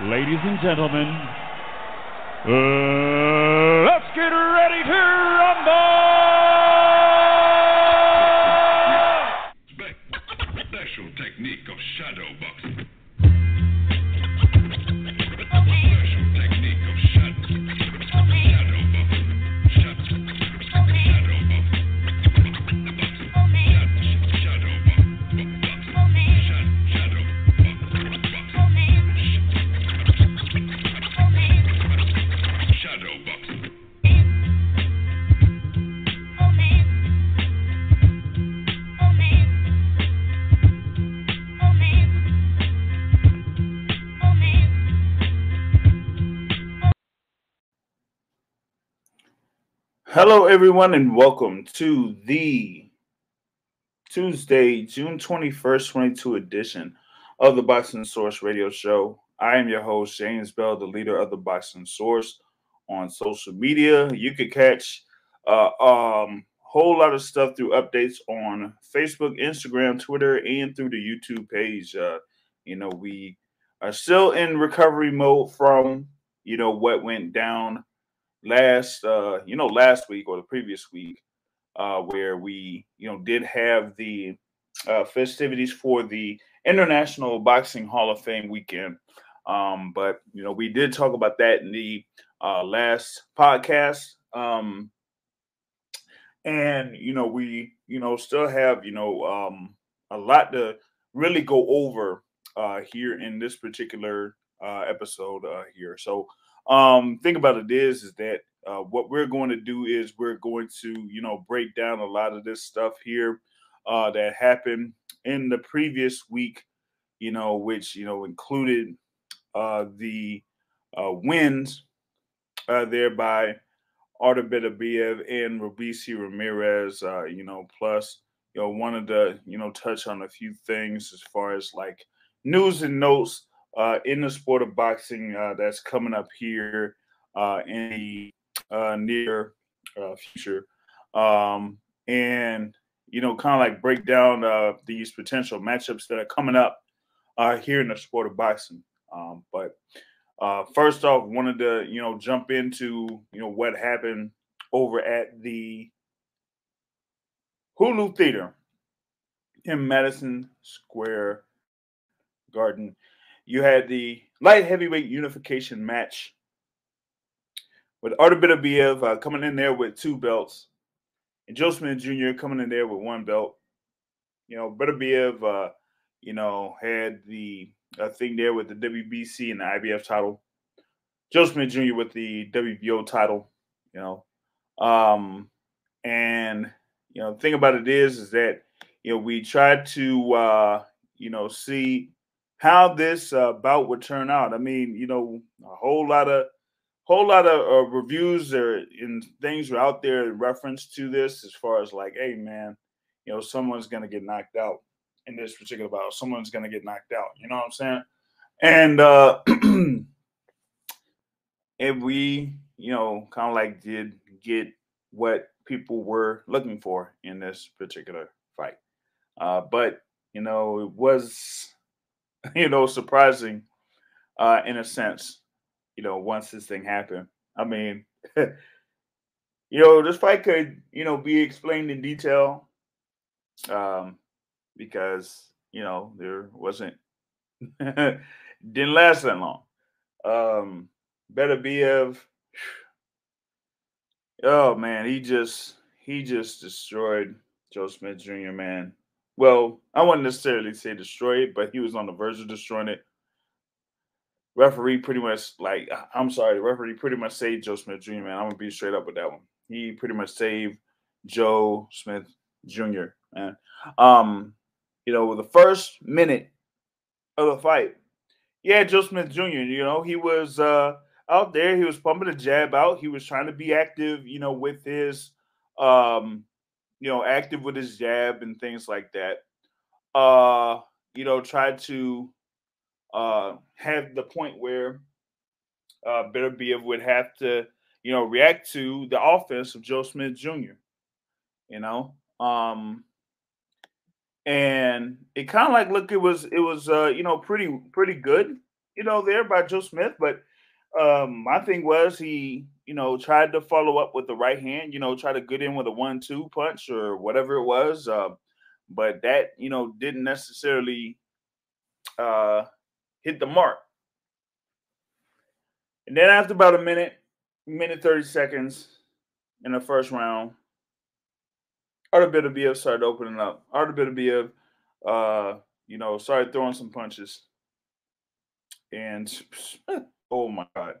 Ladies and gentlemen, uh, let's get ready to rumble! Special technique of shadow boxing. Hello, everyone, and welcome to the Tuesday, June 21st, 22 edition of the Boxing Source Radio Show. I am your host, James Bell, the leader of the Boxing Source on social media. You could catch a um, whole lot of stuff through updates on Facebook, Instagram, Twitter, and through the YouTube page. Uh, you know, we are still in recovery mode from, you know, what went down last uh you know last week or the previous week uh where we you know did have the uh festivities for the international boxing hall of fame weekend. Um but you know we did talk about that in the uh last podcast. Um and you know we you know still have you know um a lot to really go over uh here in this particular uh episode uh here. So um thing about it is is that uh what we're going to do is we're going to you know break down a lot of this stuff here uh that happened in the previous week you know which you know included uh the uh wins uh thereby Artur Beterbiev and Robeisy Ramirez uh you know plus you know wanted to you know touch on a few things as far as like news and notes uh, in the sport of boxing uh, that's coming up here uh, in the uh, near uh, future. Um, and, you know, kind of like break down uh, these potential matchups that are coming up here in the sport of boxing. Um, but first off, wanted to, you know, jump into, you know, what happened over at the Hulu Theater in Madison Square Garden you had the light heavyweight unification match with Artur Beterbiev uh, coming in there with two belts, and Joe Smith Jr. coming in there with one belt. You know, Beterbiev, uh, you know, had the uh, thing there with the WBC and the IBF title. Joe Smith Jr. with the WBO title. You know, um, and you know, the thing about it is, is that you know we tried to uh, you know see how this uh, bout would turn out. I mean, you know, a whole lot of whole lot of uh, reviews or and things are out there in reference to this, as far as like, hey man, you know, someone's gonna get knocked out in this particular bout. Someone's gonna get knocked out. You know what I'm saying? And uh and we, you know, kind of like did get what people were looking for in this particular fight. Uh, but you know, it was you know, surprising uh, in a sense, you know, once this thing happened. I mean, you know, this fight could, you know, be explained in detail um, because, you know, there wasn't, didn't last that long. Um, Beterbiev, oh man, he just, he just destroyed Joe Smith Jr., man well, I wouldn't necessarily say destroy it, but he was on the verge of destroying it. Referee pretty much like I'm sorry, the referee pretty much saved Joe Smith Jr. Man, I'm gonna be straight up with that one. He pretty much saved Joe Smith Jr. Man, um, you know, the first minute of the fight, yeah, Joe Smith Jr. You know, he was uh out there, he was pumping a jab out, he was trying to be active, you know, with his um you know, active with his jab and things like that. Uh, you know, tried to uh have the point where uh Beterbiev would have to, you know, react to the offense of Joe Smith Jr. You know, um, and it kind of like look, it was it was uh you know pretty pretty good. you know, there by Joe Smith. But um, my thing was he, you know, tried to follow up with the right hand, you know, try to get in with a one-two punch or whatever it was. Uh, but that, you know, didn't necessarily uh, hit the mark. And then after about a minute, minute 30 seconds in the first round, Artur Beterbiev started opening up. Artur Beterbiev, uh, you know, started throwing some punches. And oh my God.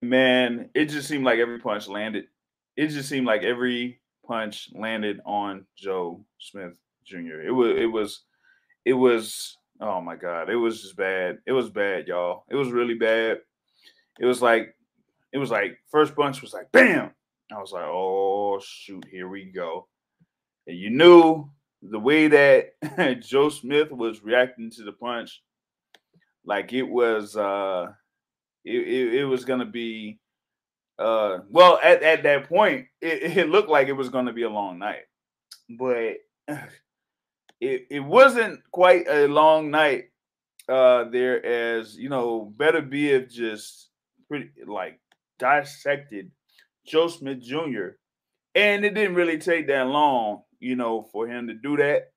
Man, it just seemed like every punch landed. It just seemed like every punch landed on Joe Smith Jr. It was it was it was oh my god, it was just bad. It was bad, y'all. It was really bad. It was like it was like first punch was like bam. I was like, oh shoot, here we go. And you knew the way that Joe Smith was reacting to the punch, like it was uh it, it, it was gonna be uh well at, at that point it, it looked like it was gonna be a long night. But it, it wasn't quite a long night uh there as you know Beterbiev just pretty like dissected Joe Smith Jr. And it didn't really take that long, you know, for him to do that.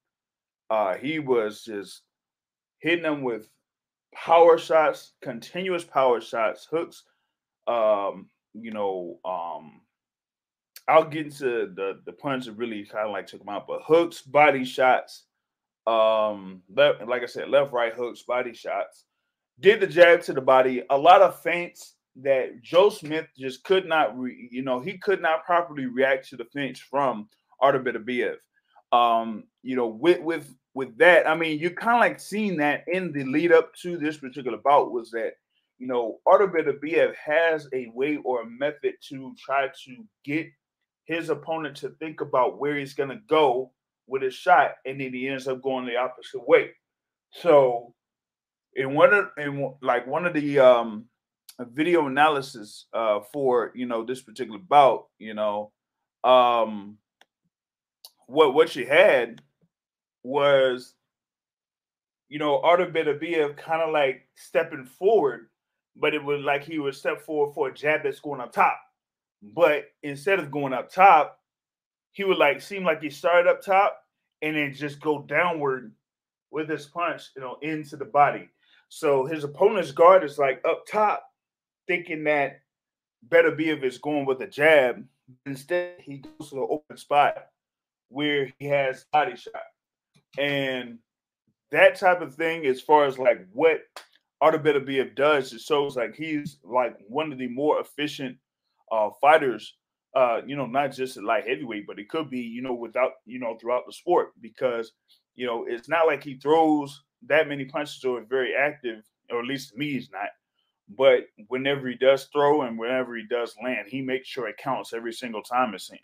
Uh he was just hitting them with power shots, continuous power shots, hooks. Um, you know, um, I'll get into the the punch that really kind of like took him out, but hooks, body shots, um, left, like I said, left, right hooks, body shots. Did the jab to the body, a lot of feints that Joe Smith just could not, re, you know, he could not properly react to the feints from Artur. Um, you know, with with with that, I mean, you kind of like seeing that in the lead up to this particular bout was that, you know, Artur Beterbiev has a way or a method to try to get his opponent to think about where he's going to go with his shot, and then he ends up going the opposite way. So, in one of in like one of the um video analysis uh for you know this particular bout, you know, um what what she had was, you know, Artur Beterbiev kind of like stepping forward, but it was like he would step forward for a jab that's going up top. But instead of going up top, he would like seem like he started up top and then just go downward with his punch, you know, into the body. So his opponent's guard is like up top, thinking that Beterbiev is going with a jab. Instead, he goes to the open spot where he has body shot. And that type of thing, as far as like what Artur Beterbiev does, it shows like he's like one of the more efficient uh, fighters. Uh, you know, not just at light heavyweight, but it could be, you know, without, you know, throughout the sport because, you know, it's not like he throws that many punches or is very active, or at least to me, he's not. But whenever he does throw and whenever he does land, he makes sure it counts every single time. It seems.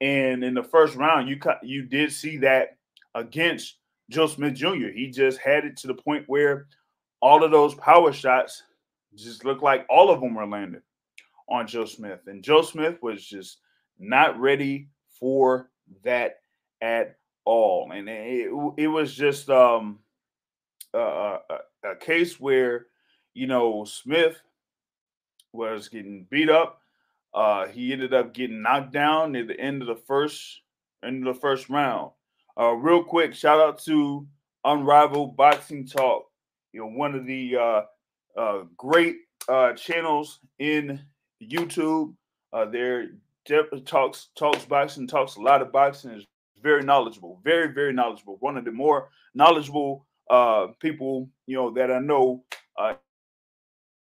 And in the first round, you you did see that against Joe Smith Jr. He just had it to the point where all of those power shots just looked like all of them were landed on Joe Smith. And Joe Smith was just not ready for that at all. And it, it was just um, a, a, case where, you know, Smith was getting beat up. Uh, he ended up getting knocked down near the end of the first end of the first round. Uh, real quick, shout out to Unrivaled Boxing Talk. You know, one of the uh, uh, great uh, channels in YouTube. Uh, there talks talks boxing, talks a lot of boxing. is very knowledgeable, very very knowledgeable. One of the more knowledgeable uh, people you know that I know uh,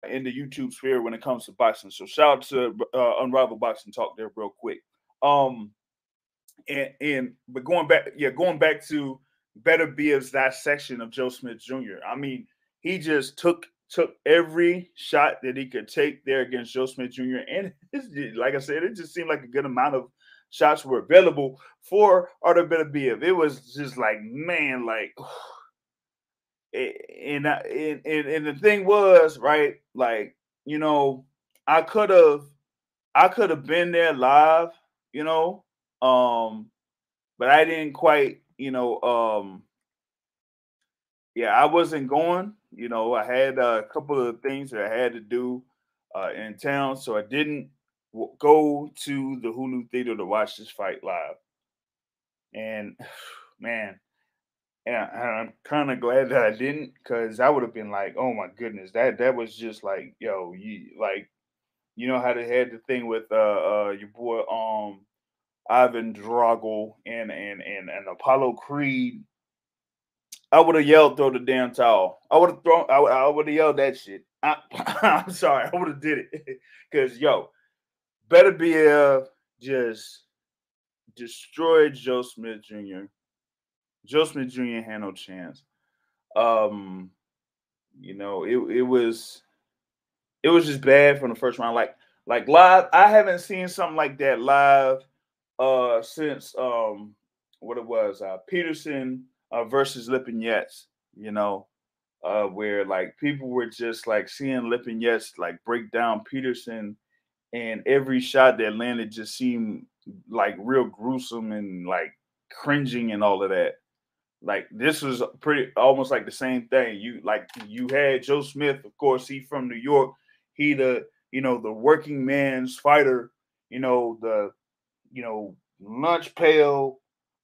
in the YouTube sphere when it comes to boxing. So shout out to Unrivaled Boxing Talk there, real quick. Um, and and but going back, yeah, going back to of that section of Joe Smith Jr. I mean, he just took took every shot that he could take there against Joe Smith Jr. And like I said, it just seemed like a good amount of shots were available for Artur Beterbiev. It was just like, man, like, and, and and and the thing was, right, like, you know, I could have, I could have been there live, you know, um, but I didn't quite, you know, um, yeah, I wasn't going, you know, I had a couple of things that I had to do uh, in town, so I didn't w- go to the Hulu theater to watch this fight live. And man, and I- I'm kind of glad that I didn't, because I would have been like, oh my goodness, that that was just like, yo, you like, you know how they had the thing with uh, uh your boy um Ivan Drago and and and and Apollo Creed. I would have yelled, "Throw the damn towel!" I would have thrown. I, I would have yelled that shit. I, I'm sorry. I would have did it because yo, better be uh, just destroyed Joe Smith Jr. Joe Smith Jr. had no chance. Um, you know, it it was it was just bad from the first round. Like like live, I haven't seen something like that live uh since um what it was uh Peterson uh versus Lipinets, you know, uh where like people were just like seeing Lipinets like break down Peterson and every shot that landed just seemed like real gruesome and like cringing and all of that. Like this was pretty almost like the same thing. You like you had Joe Smith, of course, he from New York. He the you know the working man's fighter. You know the you know lunch pail,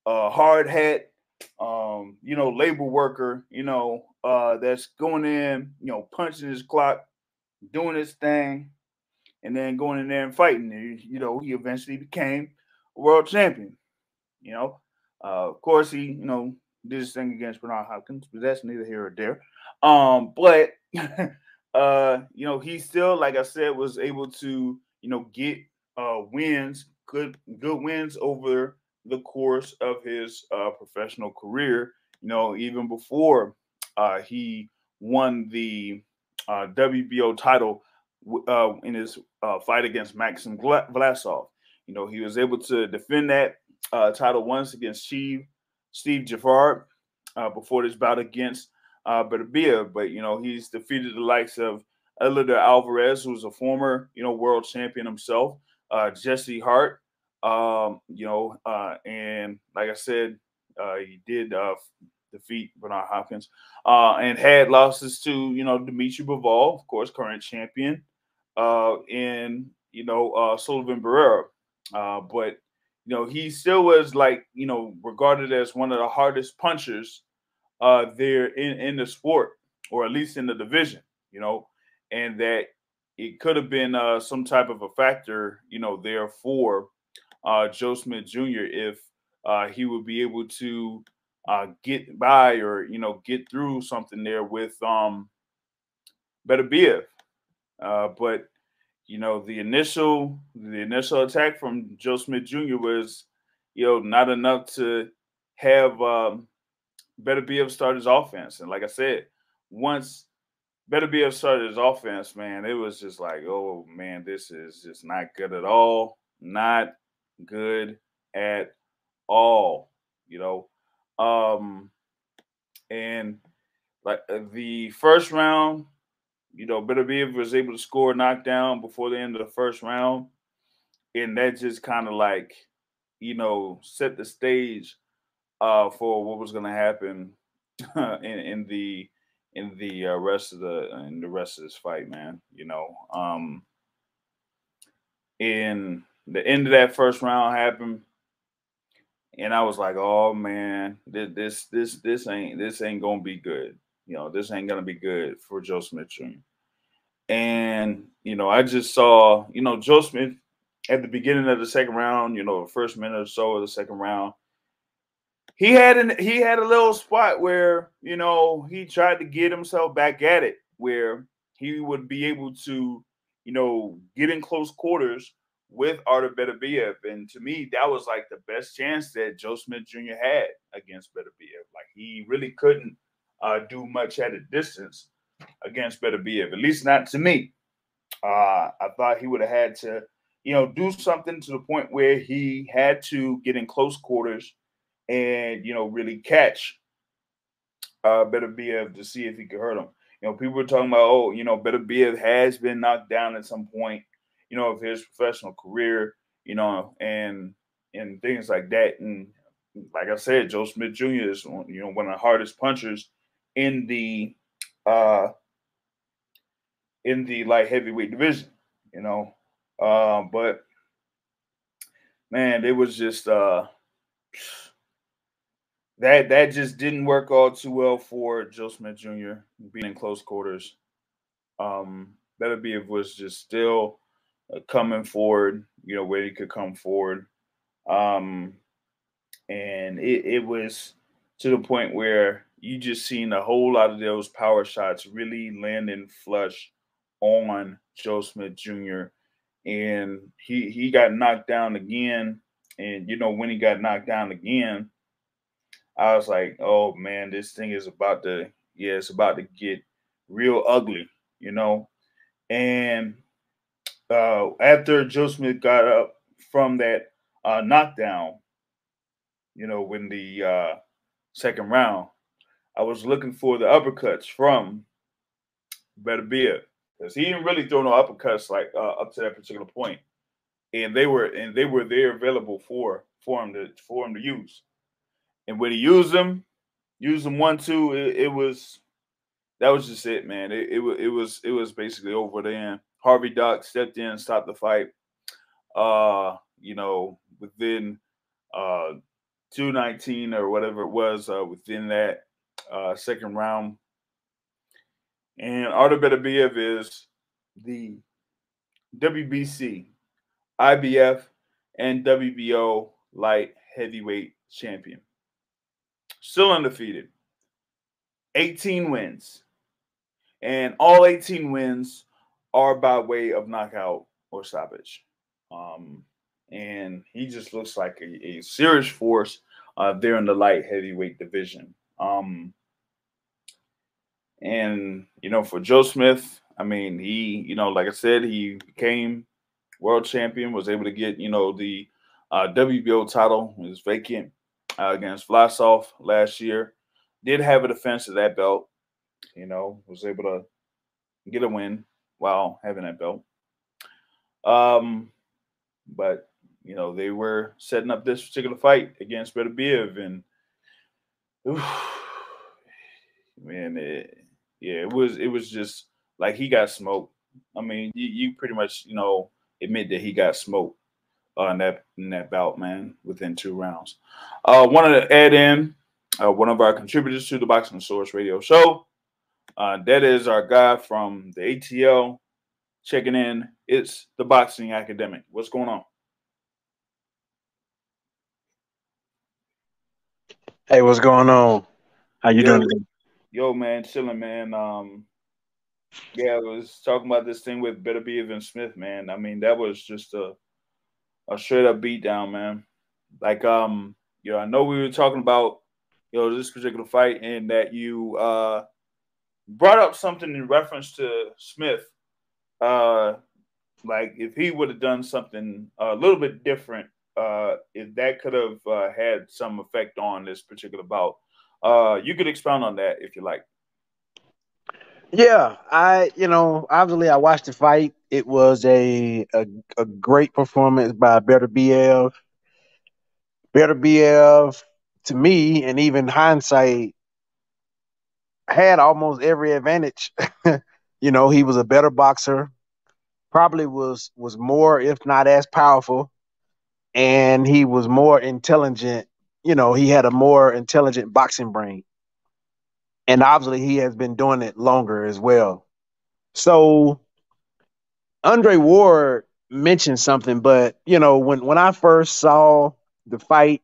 uh, hard hat, um, you know labor worker. You know uh, that's going in, you know punching his clock, doing his thing, and then going in there and fighting. And, you know he eventually became a world champion. You know, uh, of course he you know did his thing against Bernard Hopkins, but that's neither here or there. Um, but uh, you know, he still, like I said, was able to, you know, get uh wins, good good wins over the course of his uh professional career, you know, even before uh he won the uh WBO title uh in his uh fight against Maxim Vlasov. You know, he was able to defend that uh title once against Steve Steve Geffrard uh, before this bout against uh, Beterbiev, but you know he's defeated the likes of Eleider Alvarez, who's a former you know world champion himself, uh, Jesse Hart, um, you know, uh, and like I said, uh, he did uh, defeat Bernard Hopkins, uh, and had losses to you know Dimitri Bivol, of course, current champion, uh, and you know uh, Sullivan Barrera, uh, but you know, he still was like, you know, regarded as one of the hardest punchers uh there in, in the sport, or at least in the division, you know, and that it could have been uh some type of a factor, you know, there for uh Joe Smith Jr. if uh he would be able to uh get by or you know get through something there with um Beterbiev. Uh but you know, the initial the initial attack from Joe Smith Jr. was, you know, not enough to have um, Beterbiev start his offense. And like I said, once Beterbiev started his offense, man, it was just like, oh man, this is just not good at all. Not good at all. You know, um, and like uh, the first round you know, Beterbiev was able to score a knockdown before the end of the first round. And that just kind of like, you know, set the stage uh for what was gonna happen in, in the in the uh, rest of the in the rest of this fight, man. You know, um in the end of that first round happened, and I was like, oh man, this this this ain't this ain't gonna be good. You know, this ain't gonna be good for Joe Smith Jr. And you know, I just saw, you know, Joe Smith at the beginning of the second round, you know, the first minute or so of the second round, he had an he had a little spot where, you know, he tried to get himself back at it, where he would be able to, you know, get in close quarters with Artur Beterbiev. And to me, that was like the best chance that Joe Smith Jr. had against Beterbiev. Like he really couldn't uh, do much at a distance against Beterbiev, at least not to me. Uh, I thought he would have had to, you know, do something to the point where he had to get in close quarters and, you know, really catch uh, Beterbiev to see if he could hurt him. You know, people were talking about, oh, you know, Beterbiev has been knocked down at some point, you know, of his professional career, you know, and and things like that. And like I said, Joe Smith Jr. is you know one of the hardest punchers in the uh, in the light heavyweight division, you know. Uh, but man, it was just uh, that that just didn't work all too well for Joe Smith Jr. being in close quarters. Um, Beterbiev was just still uh, coming forward, you know, where he could come forward. Um, and it, it was to the point where you just seen a whole lot of those power shots really landing flush on Joe Smith Jr. And he he got knocked down again. And you know, when he got knocked down again, I was like, oh man, this thing is about to, yeah, it's about to get real ugly, you know. And uh after Joe Smith got up from that uh knockdown, you know, when the uh second round, I was looking for the uppercuts from Beterbiev because he didn't really throw no uppercuts like uh, up to that particular point, and they were and they were there available for for him to for him to use. And when he used them, used them one two, it, it was that was just it, man. It, it was it was it was basically over then. Harvey Dock stepped in, stopped the fight. Uh, you know, within uh 219 or whatever it was, uh within that uh second round. And Artur Beterbiev is the WBC, IBF, and WBO light heavyweight champion. Still undefeated. 18 wins. And all 18 wins are by way of knockout or stoppage. Um, and he just looks like a, a serious force uh, there in the light heavyweight division. Um, and you know, for Joe Smith, I mean, he, you know, like I said, he became world champion, was able to get, you know, the uh, WBO title, it was vacant uh, against Vlasov last year. Did have a defense of that belt, you know, was able to get a win while having that belt. Um, but you know, they were setting up this particular fight against Beterbiev, and oof, man, it, yeah, it was it was just like he got smoked. I mean, you, you pretty much you know admit that he got smoked uh, in that in that bout, man, within two rounds. Uh, wanted to add in uh, one of our contributors to the Boxing Source Radio Show. Uh, that is our guy from the ATL checking in. It's the Boxing Academic. What's going on? Hey, what's going on? How you Yo. doing? today? Yo, man, chilling, man. Um, yeah, I was talking about this thing with Better Be Even Smith, man. I mean, that was just a a straight up beat down, man. Like, um, you know, I know we were talking about, you know, this particular fight and that you uh brought up something in reference to Smith. Uh like if he would have done something a little bit different, uh, if that could have uh, had some effect on this particular bout. Uh, you could expound on that if you like. Yeah, I you know obviously I watched the fight. It was a a, a great performance by Beterbiev. Better BF, to me, and even hindsight, had almost every advantage. you know, he was a better boxer. Probably was was more, if not as powerful, and he was more intelligent. You know, he had a more intelligent boxing brain. and obviously he has been doing it longer as well. So Andre Ward mentioned something, but you know, when when I first saw the fight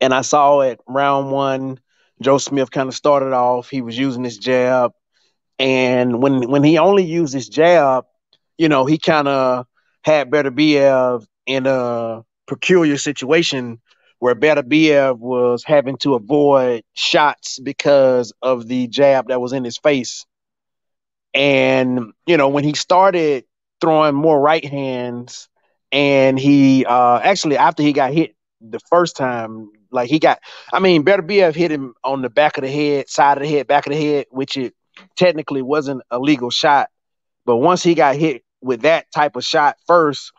and I saw it round one, Joe Smith kind of started off, he was using his jab. And when when he only used his jab, you know, he kind of had Beterbiev in a peculiar situation where Beterbiev was having to avoid shots because of the jab that was in his face. And, you know, when he started throwing more right hands and he uh actually after he got hit the first time, like he got I mean, Beterbiev hit him on the back of the head, side of the head, back of the head, which it technically wasn't a legal shot. But once he got hit with that type of shot first,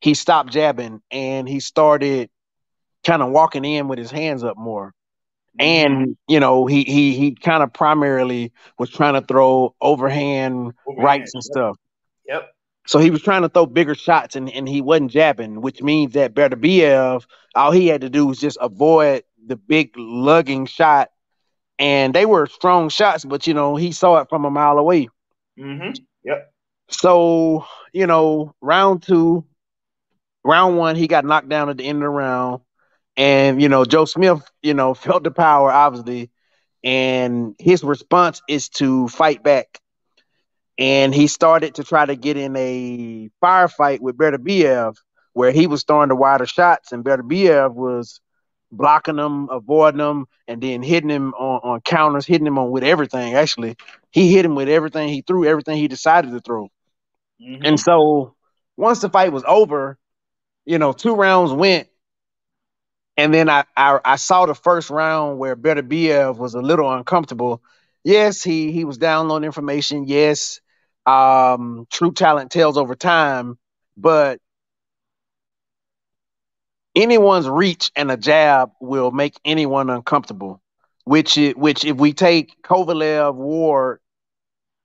he stopped jabbing and he started kind of walking in with his hands up more. and you know he he he kind of primarily was trying to throw overhand Overhand, rights and stuff. Yep. So he was trying to throw bigger shots and, and he wasn't jabbing, which means that Beterbiev, all he had to do was just avoid the big lugging shot. And they were strong shots, but you know, he saw it from a mile away. Mm-hmm. Yep. So, you know, round two, round one, he got knocked down at the end of the round. And, you know, Joe Smith, you know, felt the power, obviously. And his response is to fight back. And he started to try to get in a firefight with Better Beterbiev, where he was throwing the wider shots, and Better Beterbiev was blocking them, avoiding them, and then hitting him on, on counters, hitting him on with everything. Actually, he hit him with everything. He threw everything he decided to throw. Mhm. And so once the fight was over, you know, two rounds went. And then I, I I saw the first round where Better Beterbiev was a little uncomfortable. Yes, he he was downloading information. Yes, um, true talent tells over time, but anyone's reach and a jab will make anyone uncomfortable. Which i- which if we take Kovalev Ward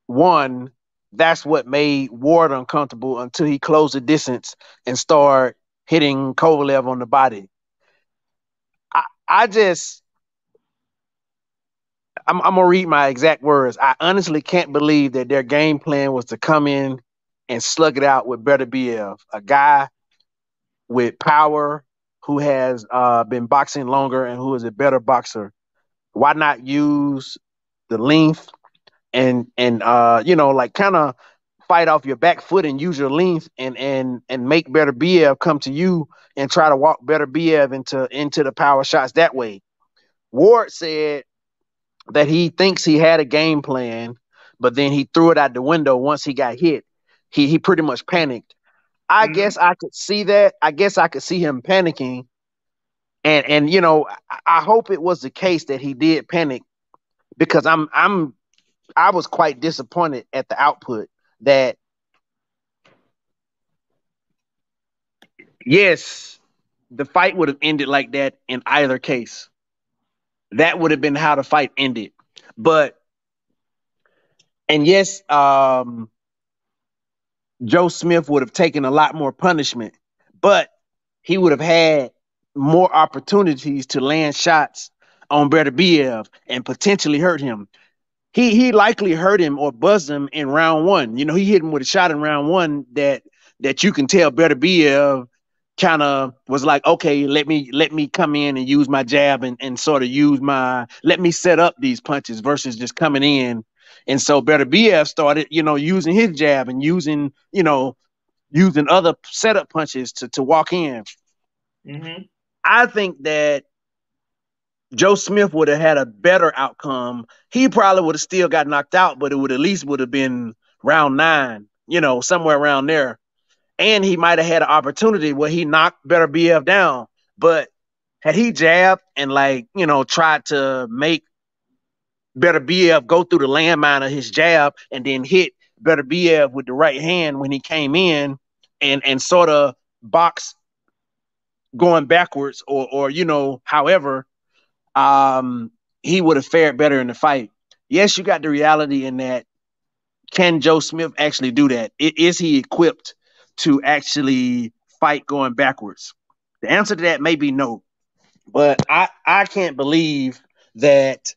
one, that's what made Ward uncomfortable until he closed the distance and started hitting Kovalev on the body. I I just I'm, I'm gonna read my exact words. I honestly can't believe that their game plan was to come in and slug it out with Beterbiev, a guy with power who has uh, been boxing longer and who is a better boxer. Why not use the length and and uh, you know like kind of fight off your back foot and use your length and and and make Beterbiev come to you and try to walk Beterbiev into into the power shots that way. Ward said that he thinks he had a game plan, but then he threw it out the window once he got hit. He he pretty much panicked. I Mhm. guess I could see that. I guess I could see him panicking. And and you know, I, I hope it was the case that he did panic because I'm I'm I was quite disappointed at the output that yes, the fight would have ended like that in either case. That would have been how the fight ended. But and yes, um Joe Smith would have taken a lot more punishment, but he would have had more opportunities to land shots on Beterbiev and potentially hurt him. He he likely hurt him or buzzed him in round one. You know, he hit him with a shot in round one that that you can tell Beterbiev kind of was like, okay, let me let me come in and use my jab and, and sort of use my let me set up these punches versus just coming in. And so Beterbiev started, you know, using his jab and using, you know, using other setup punches to to walk in. Mm-hmm. I think that Joe Smith would have had a better outcome. He probably would have still got knocked out, but it would at least would have been round nine, you know, somewhere around there. And he might have had an opportunity where he knocked Beterbiev down. But had he jabbed and like, you know, tried to make Beterbiev go through the landmine of his jab and then hit Beterbiev with the right hand when he came in and and sort of box going backwards or or you know, however, um, he would have fared better in the fight. Yes, you got the reality in that. Can Joe Smith actually do that? I- he equipped to actually fight going backwards? The answer to that may be no. But I, I can't believe that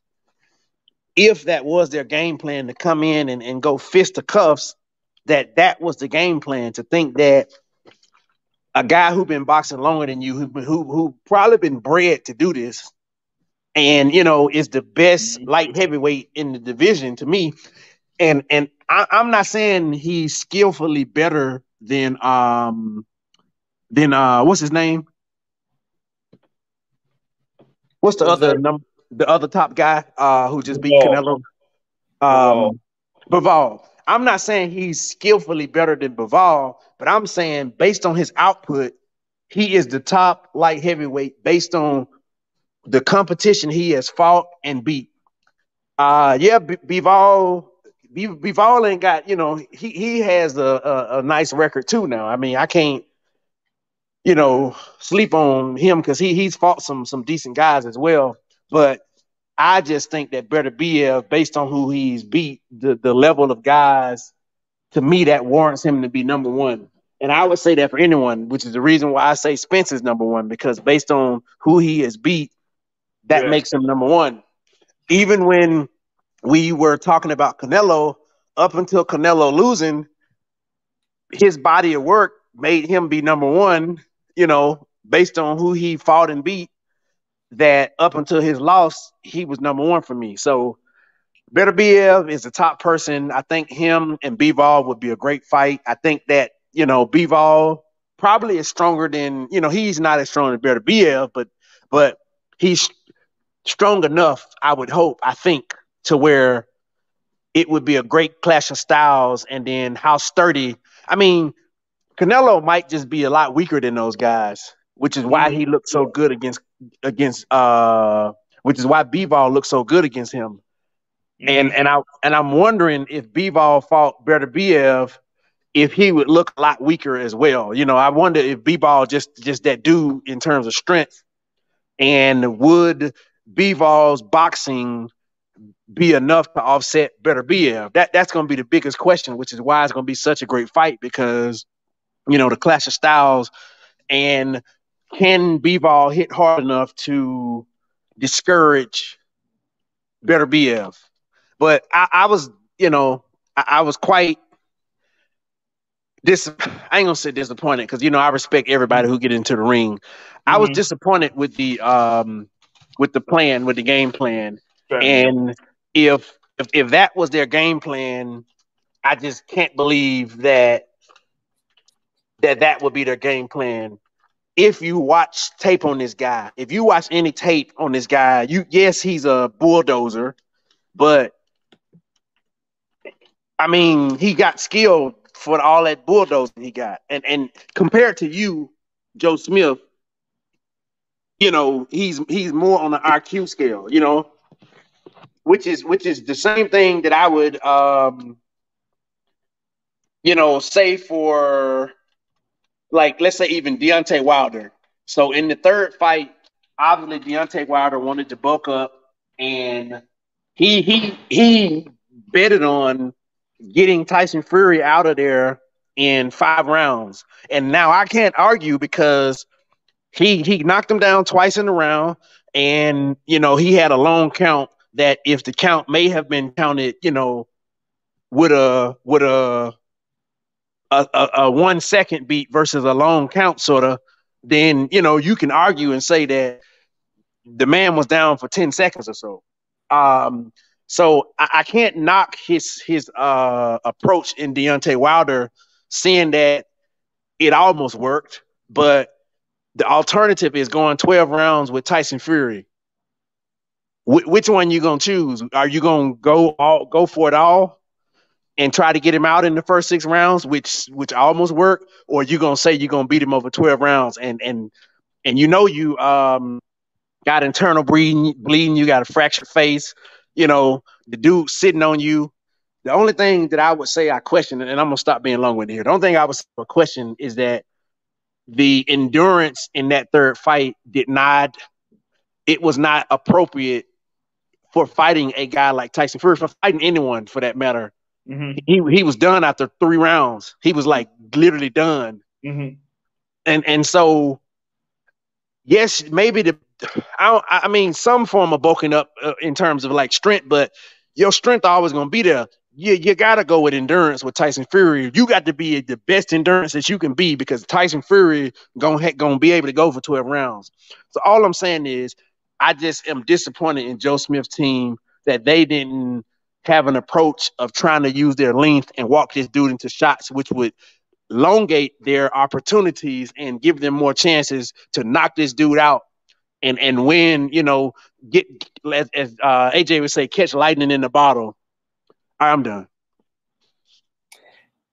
if that was their game plan to come in and, and go fist to cuffs, that that was the game plan to think that a guy who's been boxing longer than you, who who, who probably been bred to do this, and you know is the best mm-hmm. light heavyweight in the division to me. And and I, I'm not saying he's skillfully better than um than uh what's his name? What's the other number? The other top guy uh who just beat. Canelo? Um, Bivol. I'm not saying he's skillfully better than Bivol, but I'm saying based on his output, he is the top light heavyweight based on the competition he has fought and beat. Uh yeah, B- Bivol, Bivol ain't got, you know, he he has a, a, a nice record too now. I mean, I can't, you know, sleep on him because he he's fought some some decent guys as well. But I just think that Beterbiev, based on who he's beat, the, the level of guys, to me, that warrants him to be number one. And I would say that for anyone, which is the reason why I say Spence is number one, because based on who he has beat, that Yeah. makes him number one. Even when we were talking about Canelo, up until Canelo losing, his body of work made him be number one, you know, based on who he fought and beat. That up until his loss, he was number one for me. So Beterbiev is the top person. I think him and Bivol would be a great fight. I think that, you know, Bivol probably is stronger than, you know, he's not as strong as Beterbiev, but but he's strong enough, I would hope, I think, to where it would be a great clash of styles and then how sturdy. I mean, Canelo might just be a lot weaker than those guys, which is why he looked so good against against uh which is why Bivol looked so good against him. And and I and I'm wondering if Bivol fought Beterbiev, if he would look a lot weaker as well. You know, I wonder if Bivol just just that dude in terms of strength, and would Bivol's boxing be enough to offset Beterbiev? That that's going to be the biggest question, which is why it's going to be such a great fight because you know the clash of styles, and can Bivol hit hard enough to discourage Beterbiev? But I, I was, you know, I, I was quite dis. I ain't gonna say disappointed because you know I respect everybody who get into the ring. I was Mhm. disappointed with the um with the plan, with the game plan, Certainly. and if if if that was their game plan, I just can't believe that that that would be their game plan. If you watch tape on this guy, if you watch any tape on this guy, you yes he's a bulldozer, but I mean he got skilled for all that bulldozing he got, and and compared to you, Joe Smith, you know he's he's more on the IQ scale, you know, which is which is the same thing that I would um you know say for like let's say even Deontay Wilder. So in the third fight, obviously Deontay Wilder wanted to bulk up and he he he betted on getting Tyson Fury out of there in five rounds. And now I can't argue because he he knocked him down twice in the round and you know he had a long count that if the count may have been counted, you know, with a with a a, a, a one second beat versus a long count sort of, then you know you can argue and say that the man was down for 10 seconds or so. Um, so I, I can't knock his his uh approach in Deontay Wilder, seeing that it almost worked, but the alternative is going 12 rounds with Tyson Fury. Wh- which one you gonna choose? Are you gonna go all go for it all and try to get him out in the first six rounds, which which almost worked, or you gonna say you're gonna beat him over 12 rounds and and and you know you um got internal bleeding, bleeding, you got a fractured face, you know, the dude sitting on you. The only thing that I would say I question, and I'm gonna stop being long with here. The only thing I would question is that the endurance in that third fight did not, it was not appropriate for fighting a guy like Tyson Fury, for fighting anyone for that matter. Mhm. He he was done after three rounds. He was like literally done Mhm. and and so yes maybe the i i mean some form of bulking up uh, in terms of like strength but your strength always to be there you, you got to go with endurance with tyson fury you got to be the best endurance that you can be because tyson fury going to be able to go for 12 rounds so all i'm saying is i just am disappointed in joe smith's team that they didn't have an approach of trying to use their length and walk this dude into shots which would elongate their opportunities and give them more chances to knock this dude out and and win. You know, get as, as uh, AJ would say, catch lightning in the bottle. I'm done.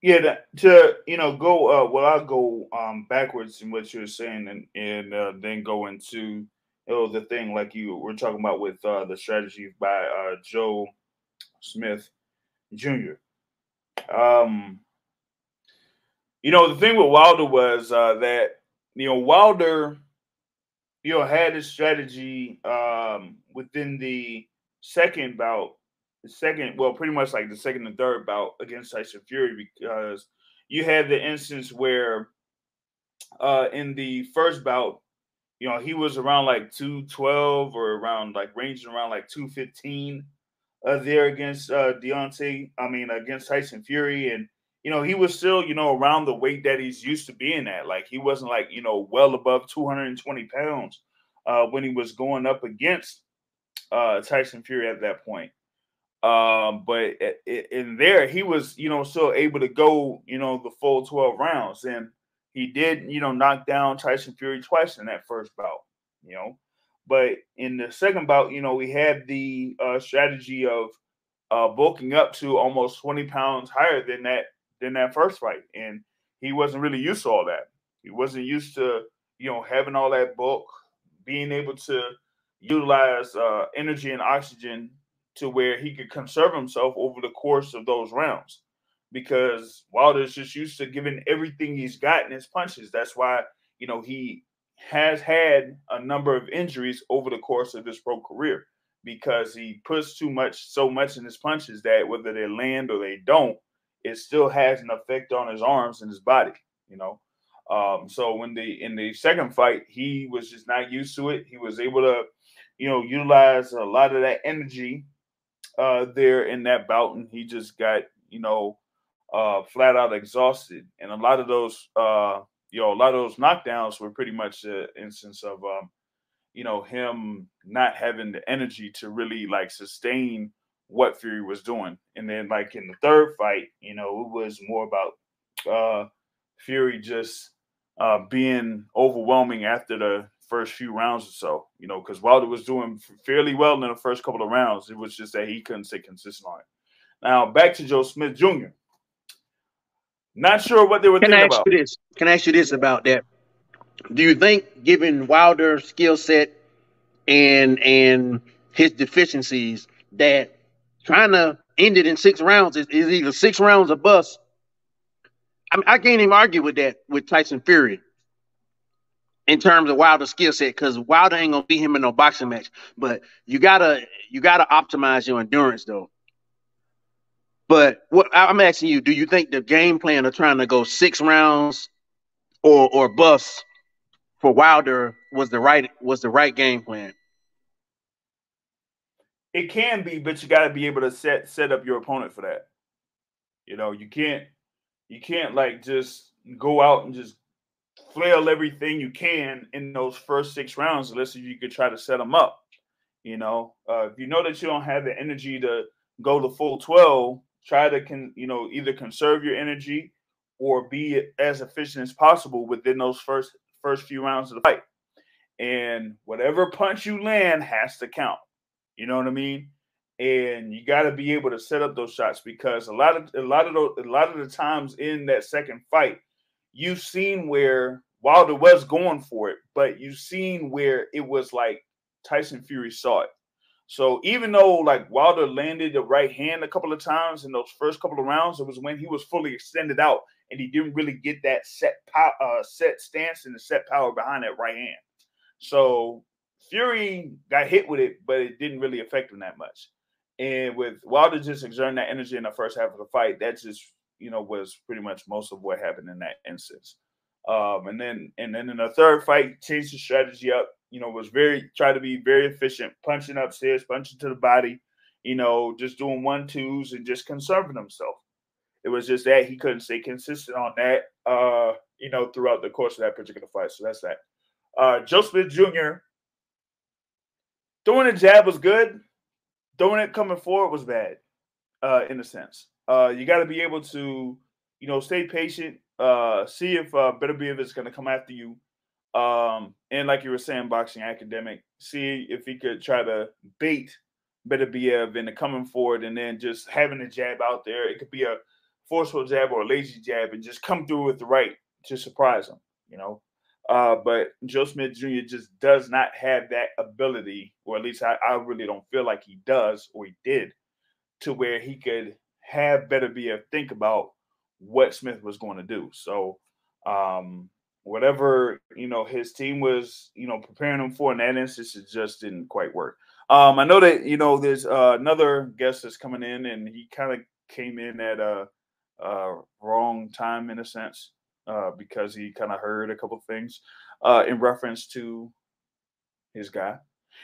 Yeah, to you know, go. Uh, well, I'll go um backwards in what you're saying, and and uh, then go into you was the thing like you were talking about with uh, the strategy by uh, Joe Smith Jr. Um, you know, the thing with Wilder was uh, that you know Wilder, you know, had his strategy um, within the second bout, the second, well, pretty much like the second and third bout against Tyson Fury because you had the instance where uh in the first bout, you know, he was around like 212 or around like ranging around like 215 uh there against uh Deontay, I mean against Tyson Fury and you know, he was still, you know, around the weight that he's used to being at. Like he wasn't like, you know, well above 220 pounds uh, when he was going up against uh, Tyson Fury at that point. Um, but in there, he was, you know, still able to go, you know, the full 12 rounds. And he did, you know, knock down Tyson Fury twice in that first bout, you know. But in the second bout, you know, we had the uh, strategy of uh, bulking up to almost 20 pounds higher than that than that first fight, and he wasn't really used to all that. He wasn't used to you know having all that bulk, being able to utilize uh, energy and oxygen to where he could conserve himself over the course of those rounds. Because Wilder's just used to giving everything he's got in his punches. That's why you know he has had a number of injuries over the course of his pro career because he puts too much so much in his punches that whether they land or they don't it still has an effect on his arms and his body, you know. Um, so when the in the second fight, he was just not used to it. He was able to, you know, utilize a lot of that energy uh there in that bout, and he just got, you know, uh flat out exhausted. And a lot of those uh you know, a lot of those knockdowns were pretty much an instance of um, you know, him not having the energy to really like sustain what Fury was doing. And then like in the third fight, you know, it was more about uh Fury just uh being overwhelming after the first few rounds or so, you know, because Wilder was doing fairly well in the first couple of rounds. It was just that he couldn't stay consistent on it. Now back to Joe Smith Jr. Not sure what they were Can I thinking ask about. you this? Can I ask you this about that? Do you think, given Wilder's skill set and and his deficiencies, that trying to end it in six rounds is, is either six rounds or bust? I, mean, I can't even argue with that with Tyson Fury in terms of Wilder's skill set because Wilder ain't gonna beat him in no boxing match. But you gotta you gotta optimize your endurance though. But what I'm asking you, do you think the game plan of trying to go six rounds or or bust for Wilder was the right was the right game plan? It can be, but you got to be able to set set up your opponent for that. You know, you can't you can't like just go out and just flail everything you can in those first six rounds unless you could try to set them up. You know, uh, if you know that you don't have the energy to go the full twelve, try to can you know either conserve your energy or be as efficient as possible within those first first few rounds of the fight. And whatever punch you land has to count. You know what I mean? And you got to be able to set up those shots because a lot of a lot of those, a lot of the times in that second fight, you've seen where Wilder was going for it, but you've seen where it was like Tyson Fury saw it. So even though like Wilder landed the right hand a couple of times in those first couple of rounds, it was when he was fully extended out and he didn't really get that set power, uh, set stance and the set power behind that right hand. So Fury got hit with it, but it didn't really affect him that much. And with Wilder just exerting that energy in the first half of the fight, that just you know was pretty much most of what happened in that instance. Um, and then and then in the third fight, changed the strategy up. You know, was very try to be very efficient, punching upstairs, punching to the body. You know, just doing one twos and just conserving himself. It was just that he couldn't stay consistent on that. Uh, you know, throughout the course of that particular fight. So that's that. Uh, Joe Smith Jr. Throwing a jab was good. Throwing it coming forward was bad, uh, in a sense. Uh, you got to be able to, you know, stay patient. Uh, see if uh, Beterbiev is going to come after you. Um, and like you were saying, boxing academic, see if he could try to bait Better Beterbiev into coming forward and then just having a jab out there. It could be a forceful jab or a lazy jab and just come through with the right to surprise him, you know. Uh, but Joe Smith Jr. just does not have that ability, or at least I, I really don't feel like he does or he did, to where he could have Better Beterbiev think about what Smith was going to do. So, um, whatever you know his team was, you know, preparing him for in that instance, it just didn't quite work. Um, I know that you know there's uh, another guest that's coming in, and he kind of came in at a, a wrong time in a sense uh, because he kind of heard a couple things uh, in reference to his guy,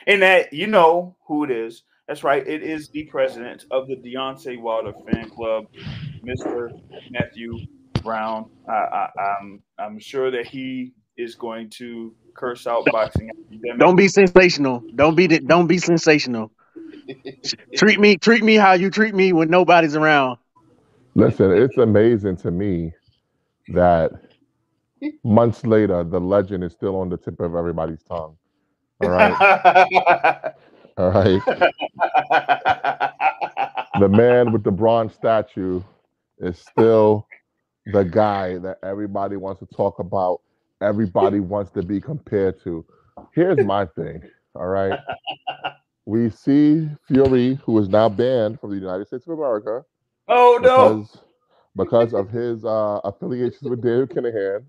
and that you know who it is. That's right. It is the president of the Deontay Wilder fan club, Mister Matthew Brown. I, I, I'm I'm sure that he is going to curse out boxing. academic. Don't be sensational. Don't be the- don't be sensational. treat me treat me how you treat me when nobody's around. Listen, it's amazing to me that months later the legend is still on the tip of everybody's tongue. All right. All right. The man with the bronze statue is still the guy that everybody wants to talk about, everybody wants to be compared to. Here's my thing. All right. We see Fury, who is now banned from the United States of America oh no! because because of his uh, affiliations with David Kinahan.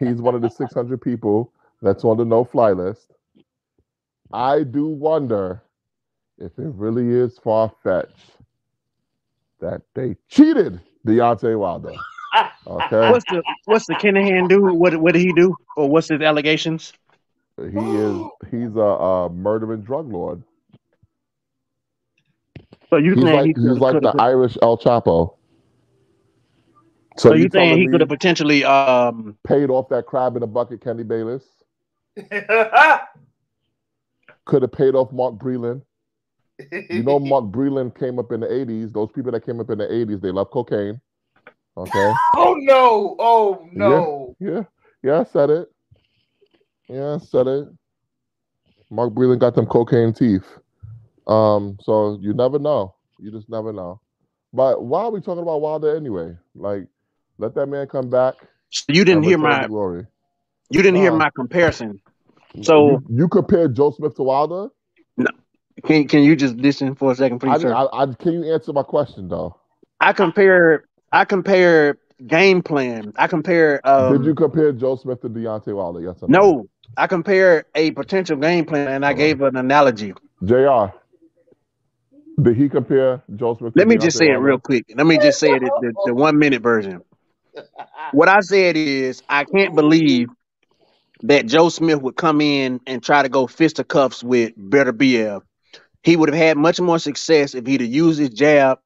He's one of the 600 people that's on the no-fly list. I do wonder if it really is far-fetched that they cheated Deontay Wilder. Okay, What's the what's the Kinahan do? What what did he do? Or what's his allegations? he is he's a, a murdering drug lord. So you He's saying like he he's like have the Irish El Chapo. so you saying he could have potentially um paid off that crab in a bucket, Kenny Bayless? Could have paid off Mark Breland. You know, Mark Breland came up in the 80s. Those people that came up in the 80s, they love cocaine. Okay. oh no! Oh no! Yeah. Yeah, I said it. Yeah, I said it. Mark Breland got them cocaine teeth. Um, so you never know. You just never know. But why are we talking about Wilder anyway? Like, let that man come back. you didn't hear my to glory. you didn't hear my comparison. So you, you compared Joe Smith to Wilder? No. Can can you just listen for a second, please, I, sir? I, I, can you answer my question though? I compare I compare game plan. I compare um Did you compare Joe Smith to Deontay Wilder? Yes or no? no, I compare a potential game plan and I gave an analogy. Jr. Did he compare Joe Smith? To Let me just Deontay say it real quick. Let me just say it the, the one minute version. What I said is I can't believe that Joe Smith would come in and try to go fist of cuffs with Beterbiev. He would have had much more success if he'd have used his jab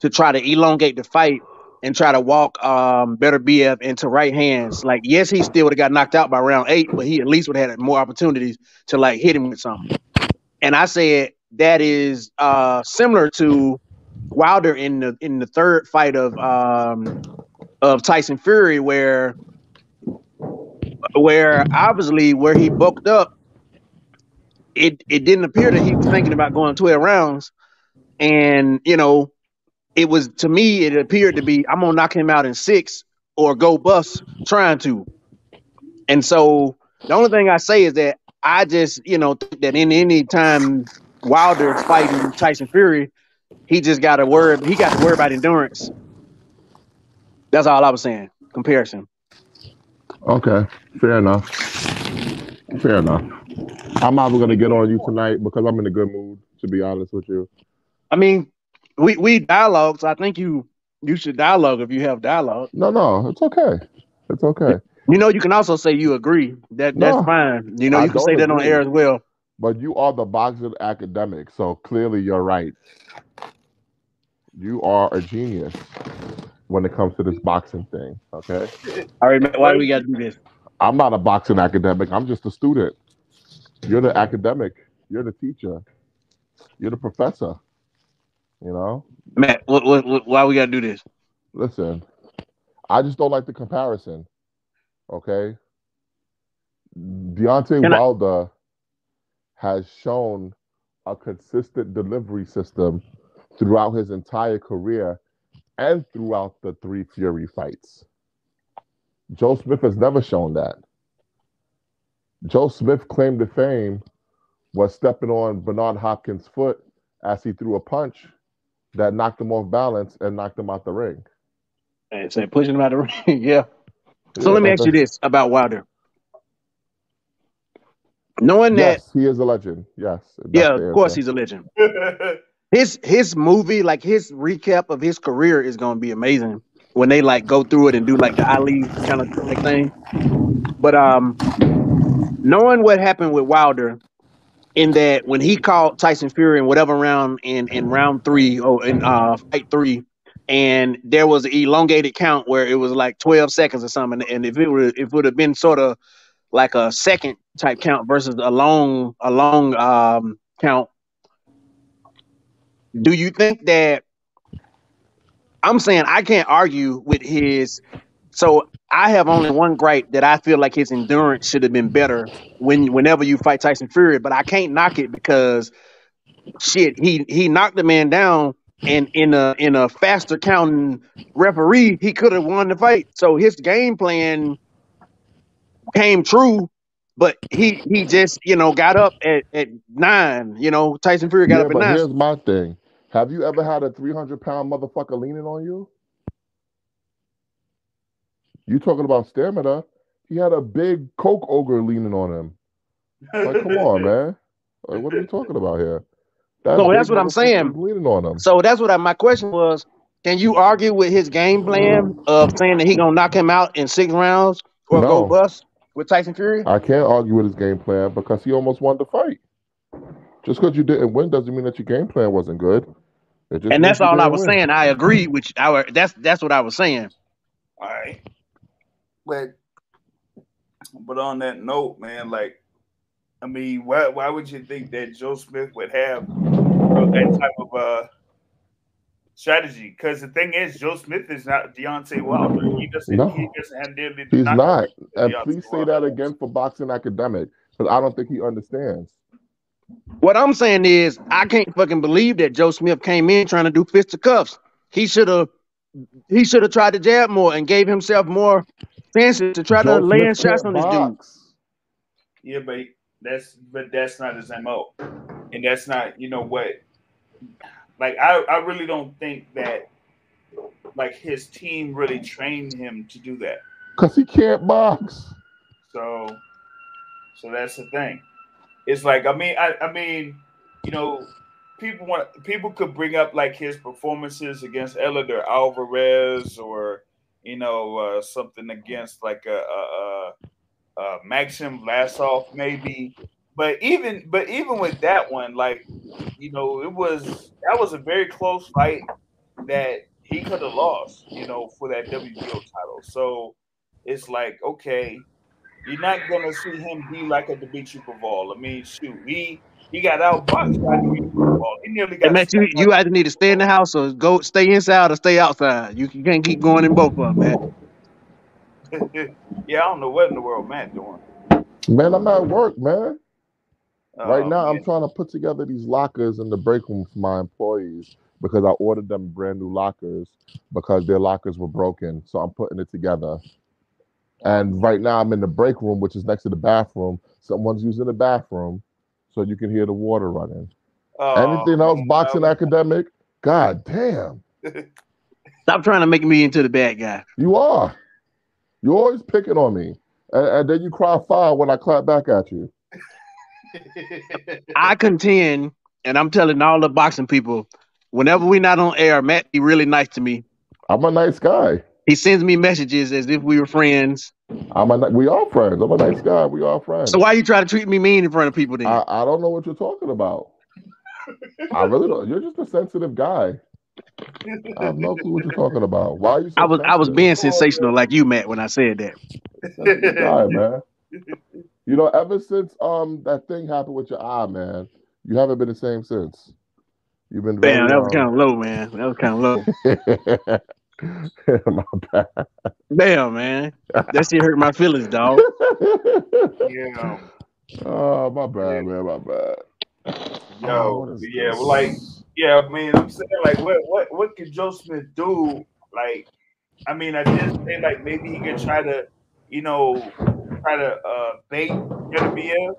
to try to elongate the fight and try to walk um, Beterbiev into right hands. Like, yes, he still would have got knocked out by round eight, but he at least would have had more opportunities to like hit him with something. And I said that is uh, similar to Wilder in the in the third fight of um, of Tyson Fury, where where obviously where he bulked up, it it didn't appear that he was thinking about going twelve rounds, and you know, it was to me it appeared to be I'm gonna knock him out in six or go bust trying to, and so the only thing I say is that I just you know think that in any time Wilder's fighting Tyson Fury, he just got to worry he got to worry about endurance. That's all I was saying. Comparison. Okay, fair enough. Fair enough. I'm not even gonna get on you tonight because I'm in a good mood. To be honest with you, I mean, we we dialogue, so I think you you should dialogue if you have dialogue. no, no, it's okay. It's okay. You know, you can also say you agree. That that's No, fine. You know, I you can say that on air as well. But you are the boxing academic, so clearly you're right. You are a genius when it comes to this boxing thing. Okay, All right, man, why do we got to do this? I'm not a boxing academic. I'm just a student. You're the academic. You're the teacher. You're the professor. You know. Matt, what, what, what, why we got to do this? Listen, I just don't like the comparison. Okay. Deontay Can I- Wilder has shown a consistent delivery system throughout his entire career and throughout the three Fury fights. Joe Smith has never shown that. Joe Smith claimed to fame was stepping on Bernard Hopkins' foot as he threw a punch that knocked him off balance and knocked him out the ring. Hey, say pushing him out the ring. yeah. So let me ask you this about Wilder. Knowing that, Yes, he is a legend. Yes. yeah, the of course answer. he's a legend. His his movie, like his recap of his career, is gonna be amazing when they like go through it and do like the Ali kind of like thing. But um, knowing what happened with Wilder, in that when he called Tyson Fury in whatever round in in round three or in uh fight three, and there was an elongated count where it was like twelve seconds or something, and if it would if it would have been sort of like a second type count versus a long a long um count, do you think that? I'm saying I can't argue with his. So I have only one gripe that I feel like his endurance should have been better when whenever you fight Tyson Fury, but I can't knock it because shit, he he knocked the man down and in a in a faster counting referee, he could have won the fight. So his game plan came true, but he he just, you know, got up at, at nine. You know, Tyson Fury got Yeah, up at but nine. here's my thing. Have you ever had a 300 pound motherfucker leaning on you? You talking about stamina? He had a big coke ogre leaning on him. Like, come on, man. Like, what are we talking about here? That So that's what I'm saying. leaning on him. So that's what I, my question was. Can you argue with his game plan of saying that he gonna knock him out in six rounds or go No. bust with Tyson Fury? I can't argue with his game plan because he almost won the fight. Just because you didn't win doesn't mean that your game plan wasn't good. And that's all I was win. saying. I agree with you. I, that's that's what I was saying. All right. But but on that note, man, like I mean, why why would you think that Joe Smith would have you know, that type of uh strategy? Because the thing is, Joe Smith is not Deontay Wilder. He doesn't No. he doesn't have the ability He's not. And please say Wilder. that again for boxing academic because I don't think he understands. What I'm saying is, I can't fucking believe that Joe Smith came in trying to do fisticuffs. He should have he should have tried to jab more and gave himself more chances to try Joe to lay in Smith shots on can't this dude. Yeah, but that's but that's not his MO. And that's not, you know what like I, I really don't think that like his team really trained him to do that. Because he can't box. So so that's the thing. It's like I mean I, I mean, you know, people want people could bring up like his performances against Eleider Alvarez or you know uh, something against like a, a, a, a Maxim Vlasov maybe. But even but even with that one, like you know, it was that was a very close fight that he could have lost, you know, for that WBO title. So it's like, okay, you're not gonna see him be like a Dimitri Bivol. I mean, shoot, he he got outboxed by Dimitri Bivol. He nearly got And man, you you either need to stay in the house or go stay inside or stay outside. You, you can't keep going in both of them, man. yeah, I don't know what in the world Matt doing. Man, I'm at work, man. Right Oh, now, I'm trying to put together these lockers in the break room for my employees because I ordered them brand new lockers because their lockers were broken. So I'm putting it together. And right now, I'm in the break room, which is next to the bathroom. Someone's using the bathroom, so you can hear the water running. Oh, Anything else, boxing no. academic? God damn, Stop trying to make me into the bad guy. you are. You're always picking on me, and, and then you cry foul when I clap back at you. I contend, and I'm telling all the boxing people, whenever we not on air, Matt be really nice to me. I'm a nice guy. He sends me messages as if we were friends. I'm a. We are friends. I'm a nice guy. We are friends. So why you try to treat me mean in front of people then? I, I don't know what you're talking about. I really don't. You're just a sensitive guy. I have no clue what you're talking about. Why are you? So I was I was being sensational like you, Matt, when I said that. Guy, man. You know, ever since um that thing happened with your eye, man, you haven't been the same since. You've been Damn, that was kind of low, man. That was kind of low. My bad. Damn, man. That shit hurt my feelings, dog. yeah, oh, my bad, man. My bad. Oh, yo, what is yeah, well, like, yeah, I mean, I'm saying, like, what, what, what could Joe Smith do? Like, I mean, I did say, like, maybe he could try to, you know, try to uh, bait Beterbiev,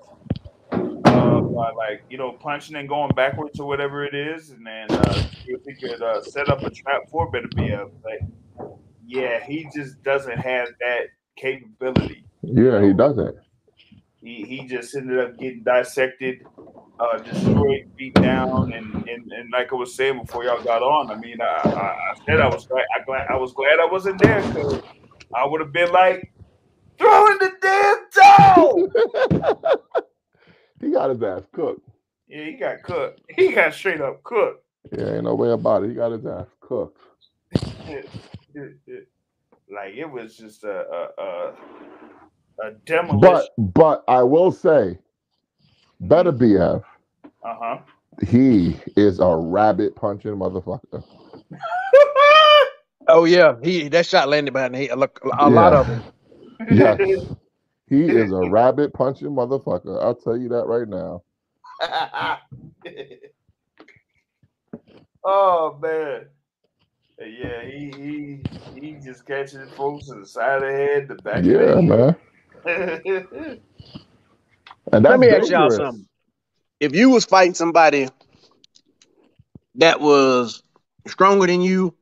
like, you know, punching and going backwards or whatever it is, and then uh, if he could uh, set up a trap for Beterbiev. But yeah, he just doesn't have that capability. Yeah, he doesn't. he he just ended up getting dissected, uh, destroyed, beat down, and, and and like I was saying before y'all got on, I mean, I, I, I said I was glad I, glad I was glad I wasn't there because I would have been like throwing the damn towel. he got his ass cooked. yeah, he got cooked. He got straight up cooked. Yeah, ain't no way about it. He got his ass cooked. like it was just a a, a, a demolition. But but I will say, Beterbiev, uh huh. he is a rabbit punching motherfucker. Oh yeah, he that shot landed behind the head. Look, a lot Yeah. of them. Yes. He is a rabbit punching motherfucker. I'll tell you that right now. oh man. Yeah, he he he just catching folks in the side of the head, the back Yeah, of man. the head. And that's Let me ask y'all something. If you was fighting somebody that was stronger than you,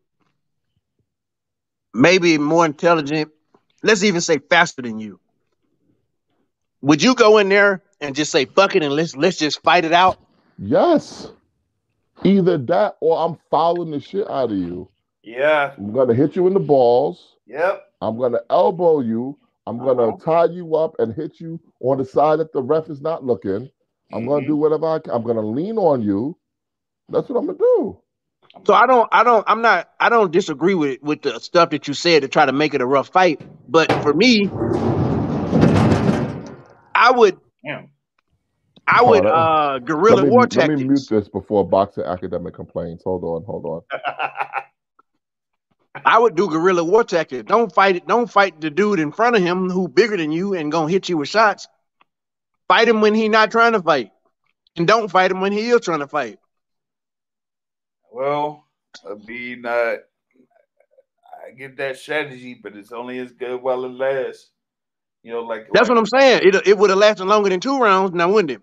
maybe more intelligent, let's even say faster than you, would you go in there and just say fuck it and let's let's just fight it out? Yes. Either that or I'm fouling the shit out of you. yeah, I'm gonna hit you in the balls. yep. I'm gonna elbow you. I'm gonna Uh-huh. tie you up and hit you on the side that the ref is not looking. I'm gonna Mhm. do whatever I can. I'm gonna lean on you. That's what I'm gonna do. So I don't I don't I'm not I don't disagree with with the stuff that you said to try to make it a rough fight, but for me I would Yeah. I would on, uh guerrilla let me, war let me mute this before Boxer academic complains. Hold on, hold on. I would do guerrilla war tactics. Don't fight it. Don't fight the dude in front of him who bigger than you and gonna hit you with shots. Fight him when he not trying to fight, and don't fight him when he is trying to fight. well, I mean, uh, I get that strategy, but it's only as good while it lasts. You know, like That's like, what I'm saying. It it would have lasted longer than two rounds. Now wouldn't it?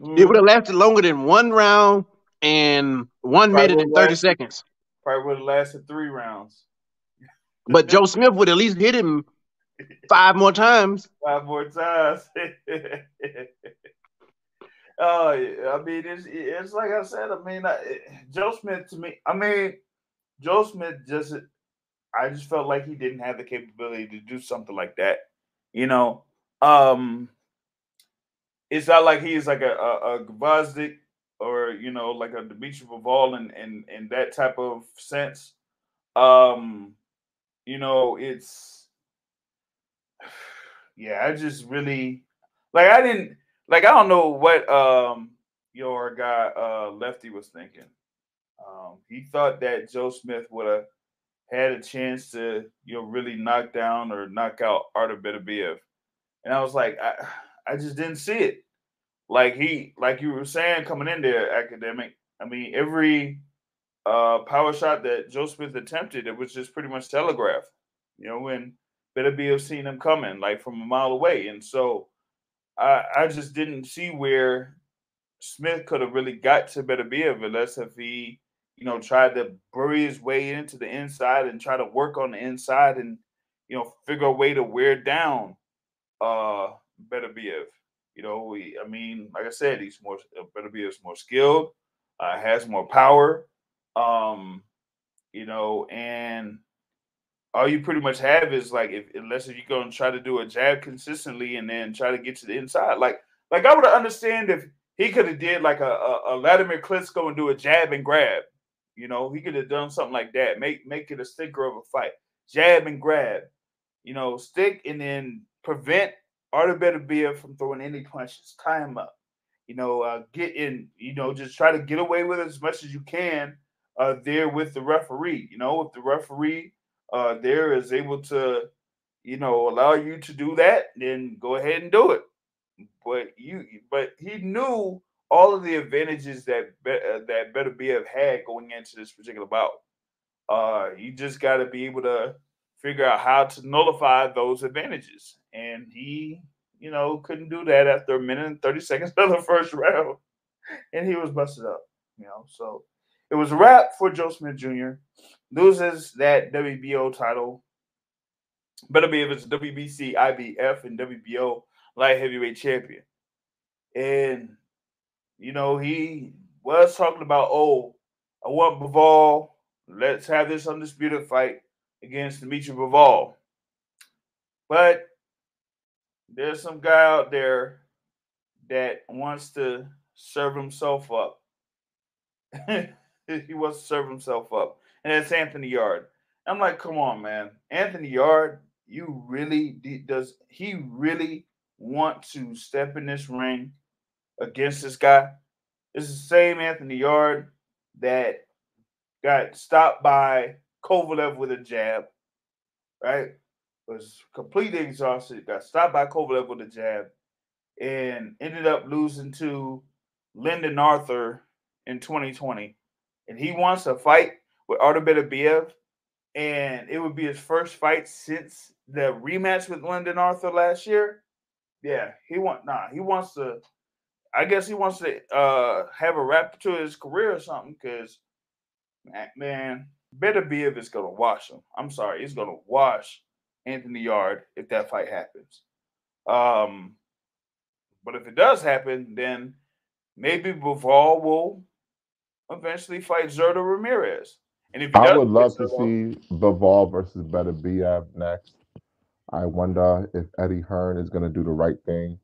It mm-hmm. would have lasted longer than one round and one Probably minute and thirty lasted- seconds. probably would have lasted three rounds. But Joe Smith would at least hit him five more times. five more times. Oh, yeah, I mean, it's it's like I said. I mean, I, Joe Smith to me. I mean, Joe Smith just. I just felt like he didn't have the capability to do something like that. You know, um, it's not like he's like a a, a Gvozdyk or you know like a Dmitry Bivol in, in in that type of sense. Um, you know, it's yeah. I just really like. I didn't like. I don't know what um your guy uh Lefty was thinking. Um, he thought that Joe Smith would have had a chance to you know really knock down or knock out Artur Beterbiev, and I was like, I I just didn't see it. Like he, like you were saying, coming in there, academic. I mean, every uh power shot that Joe Smith attempted, it was just pretty much telegraphed. You know, when Beterbiev seen him coming like from a mile away, and so I I just didn't see where Smith could have really got to Beterbiev unless if he you know, tried to bury his way into the inside and try to work on the inside and, you know, figure a way to wear down uh Beterbiev. You know, we, I mean, like I said, he's more uh, Beterbiev's more skilled, uh, has more power, um, you know, and all you pretty much have is like if unless if you're gonna try to do a jab consistently and then try to get to the inside, like like I would understand if he could have did like a, a, a Vladimir Klitschko and do a jab and grab. You know, he could have done something like that. Make make it a sticker of a fight. Jab and grab. You know, stick and then prevent Artur Beterbiev from throwing any punches. Tie him up. You know, uh, get in. You know, just try to get away with it as much as you can uh, there with the referee. You know, if the referee uh, there is able to, you know, allow you to do that, then go ahead and do it. But you, but he knew all of the advantages that Be- uh, that Beterbiev had going into this particular bout. Uh, you just got to be able to figure out how to nullify those advantages, and he, you know, couldn't do that after a minute and thirty seconds of the first round, and he was busted up. You know, so it was a wrap for Joe Smith Jr. Loses that WBO title. Beterbiev it's WBC, IBF, and WBO light heavyweight champion. And you know, he was talking about, oh, I want Bivol. Let's have this undisputed fight against Dimitri Bivol. But there's some guy out there that wants to serve himself up. he wants to serve himself up, and it's Anthony Yarde. I'm like, come on, man, Anthony Yarde, you really does he really want to step in this ring against this guy? It's the same Anthony Yarde that got stopped by Kovalev with a jab, right? Was completely exhausted, got stopped by Kovalev with a jab, and ended up losing to Lyndon Arthur in 2020. And he wants to fight with Artur Beterbiev, and it would be his first fight since the rematch with Lyndon Arthur last year. Yeah, he want nah, he wants to. I guess he wants to uh have a wrap to his career or something because man, better be if it's gonna wash him. I'm sorry, he's gonna wash Anthony Yarde if that fight happens. Um, but if it does happen, then maybe Bivol will eventually fight Zurdo Ramirez. And if I would love to see Bivol versus Better Beterbiev next. I wonder if Eddie Hearn is going to do the right thing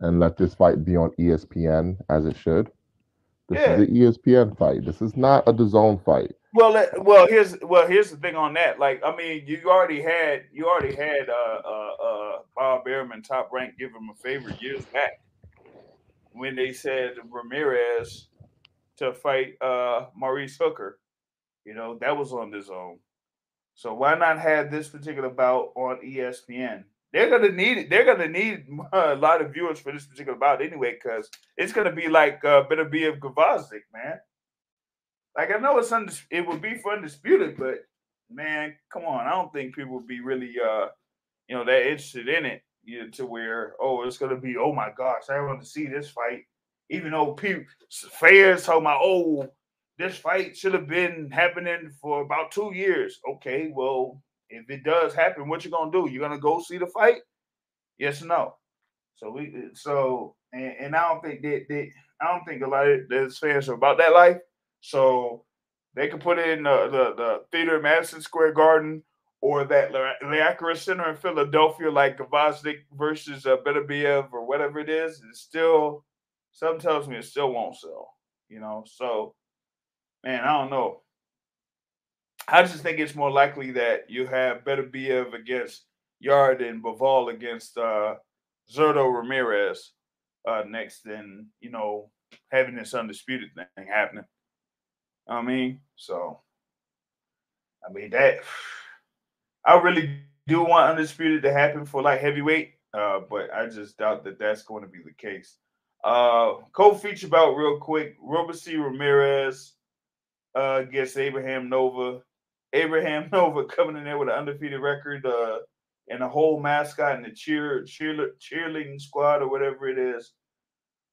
and let this fight be on ESPN as it should. This Yeah. is an ESPN fight. This is not a DAZN fight. Well, well, here's well, here's the thing on that. Like, I mean, you already had you already had uh uh, uh Bob Arum top rank give him a favor years back when they said Ramirez to fight uh Maurice Hooker. You know, that was on DAZN. So why not have this particular bout on ESPN? They're gonna need it. They're gonna need a lot of viewers for this particular bout anyway, because it's gonna be like uh, better be of Gvozdyk, man. Like I know it's undis- it would be for undisputed, but man, come on, I don't think people would be really uh you know that interested in it you know, to where oh it's gonna be oh my gosh I want to see this fight, even though people fans talking about oh this fight should have been happening for about two years. Okay, well if it does happen, what you gonna do? You're gonna go see the fight? Yes or no? So we so and, and I don't think that that I don't think a lot of those fans are about that life. So they could put it in the, the, the theater at Madison Square Garden or that Liacouras Center in Philadelphia, like Gvozdyk versus uh, Beterbiev or whatever it is. It's still, something tells me it still won't sell, you know? So, man, I don't know. I just think it's more likely that you have Better Beterbiev against Yarde and Bivol against uh, Zurdo Ramirez uh, next than, you know, having this undisputed thing happening. I mean, so I mean that I really do want undisputed to happen for like heavyweight, uh, but I just doubt that that's going to be the case. Uh, co-feature bout real quick: Robeisy Ramirez uh, against Abraham Nova. Abraham Nova coming in there with an undefeated record, uh, and a whole mascot and the cheer cheer cheerleading squad or whatever it is.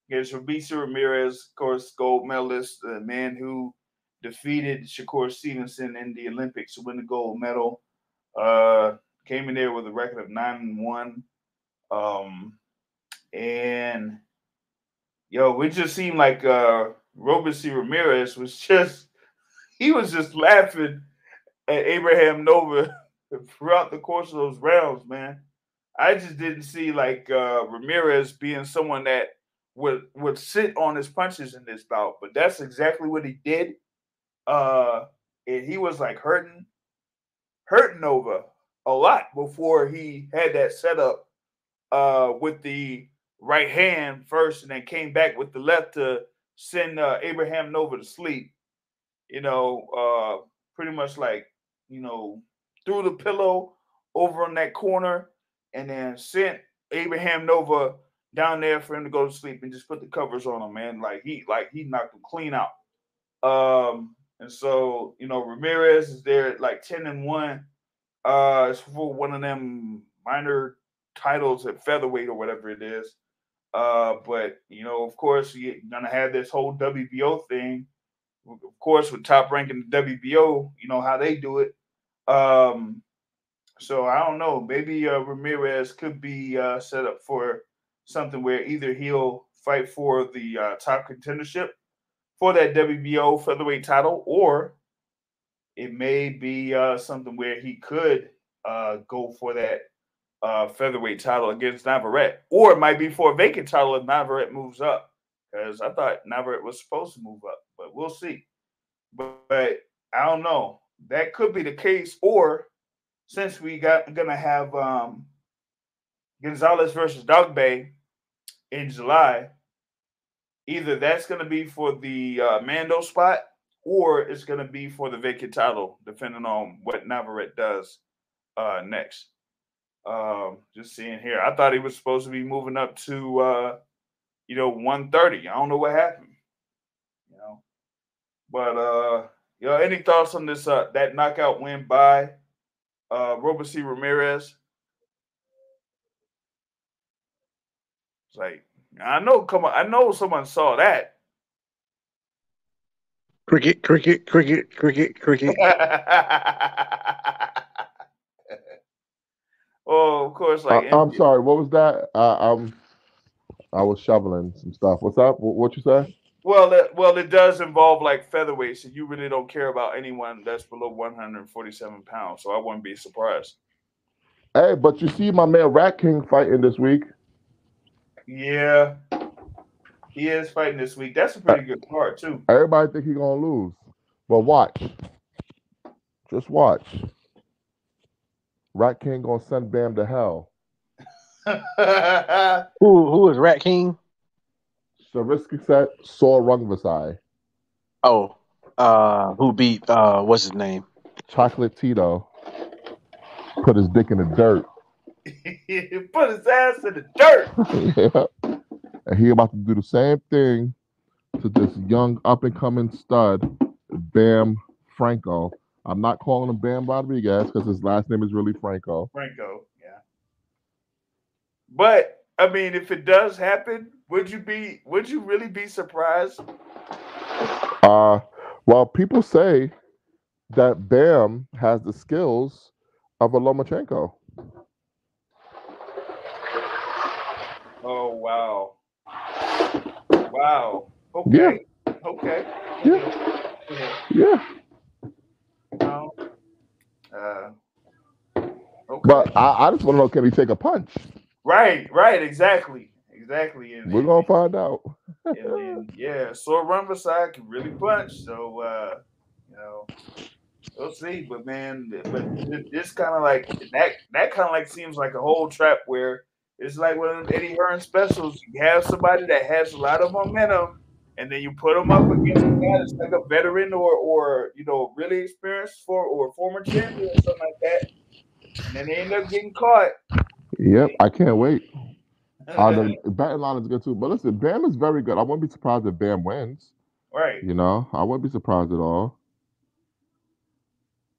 Against Robeisy Ramirez, of course, gold medalist, the man who defeated Shakur Stevenson in the Olympics to win the gold medal. Uh, came in there with a record of nine and one. Um, and yo, it just seemed like uh Robeisy Ramirez was just he was just laughing at Abraham Nova throughout the course of those rounds, man. I just didn't see like uh Ramirez being someone that would would sit on his punches in this bout, but that's exactly what he did uh and he was like hurting hurting Nova a lot before he had that setup uh with the right hand first and then came back with the left to send uh, Abraham Nova to sleep you know uh pretty much like you know threw the pillow over on that corner and then sent Abraham Nova down there for him to go to sleep and just put the covers on him man like he like he knocked him clean out um and so, you know, Ramirez is there like 10 and 1. Uh it's for one of them minor titles at featherweight or whatever it is. Uh, but you know, of course, you're gonna have this whole WBO thing. Of course, with top ranking the WBO, you know how they do it. Um, so I don't know. Maybe uh, Ramirez could be uh, set up for something where either he'll fight for the uh, top contendership for that WBO featherweight title, or it may be uh, something where he could uh, go for that uh, featherweight title against Navarrete, or it might be for a vacant title if Navarrete moves up. Because I thought Navarrete was supposed to move up, but we'll see. But, but I don't know. That could be the case, or since we got gonna have um, Gonzalez versus Dogboe in July, either that's gonna be for the uh, Mando spot, or it's gonna be for the vacant title, depending on what Navarrete does uh, next. Um, just seeing here, I thought he was supposed to be moving up to uh, you know 130. I don't know what happened, you know. But uh, you know, any thoughts on this uh that knockout win by uh Robeisy Ramirez? It's like I know, come on, I know someone saw that. Cricket, cricket, cricket, cricket, cricket. oh, of course, I, like I'm sorry. What was that? Uh, I'm. I was shoveling some stuff. What's up? What, what you say? Well, it, well, it does involve like featherweights, and you really don't care about anyone that's below 147 pounds. So I wouldn't be surprised. Hey, but you see my man Rat King fighting this week. Yeah, he is fighting this week. That's a pretty uh, good card too. Everybody think he's gonna lose, but watch. Just watch. Rat King gonna send Bam to hell. Who who is Rat King? Sarisky set saw Rungvisai. Oh, uh, who beat uh, what's his name? Chocolatito put his dick in the dirt. put his ass in the dirt. yeah. And he about to do the same thing to this young up and coming stud, Bam Franco. I'm not calling him Bam Rodriguez because his last name is really Franco. Franco, yeah. But I mean, if it does happen, would you be? Would you really be surprised? Uh, well, people say that Bam has the skills of a Lomachenko. Oh wow, wow. Okay, okay. Yeah. Yeah. Yeah. Uh, okay. but I, I just want to know can he take a punch? Right, right, exactly, exactly. And, We're gonna find out. and yeah, so Rungvisai can really punch. So uh, you know, we'll see. But man, but th- this kind of like that that kind of like seems like a whole trap where it's like one of Eddie Hearn specials. You have somebody that has a lot of momentum, and then you put them up against a guy that's like a veteran or or you know really experienced for or former champion or something like that. And then they end up getting caught. Yep, I can't wait. Uh, the batting line is good too. But listen, Bam is very good. I wouldn't be surprised if Bam wins. right. You know, I wouldn't be surprised at all.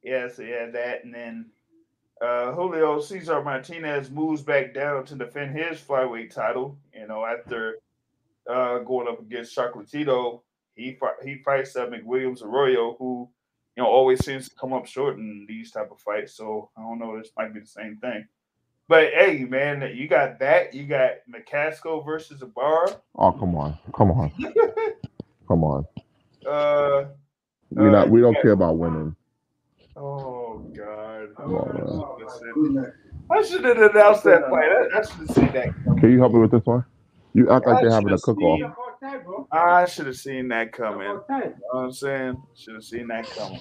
Yeah, so yeah, that and then uh Julio Cesar Martinez moves back down to defend his flyweight title. You know, after uh going up against Chocolatito, he he fights uh, McWilliams Arroyo, who you know always seems to come up short in these type of fights. So I don't know, this might be the same thing. But hey, man, you got that. You got McCasco versus Ibarra. Oh, come on, come on, come on. Uh, We Uh, not we don't yeah. care about winning. oh God. Come on, I should have announced that fight. I, I should have seen that. Can you help me with this one? You act like I they're having a cook off. Seen- I should have seen that coming. You know what I'm saying? Should have seen that coming.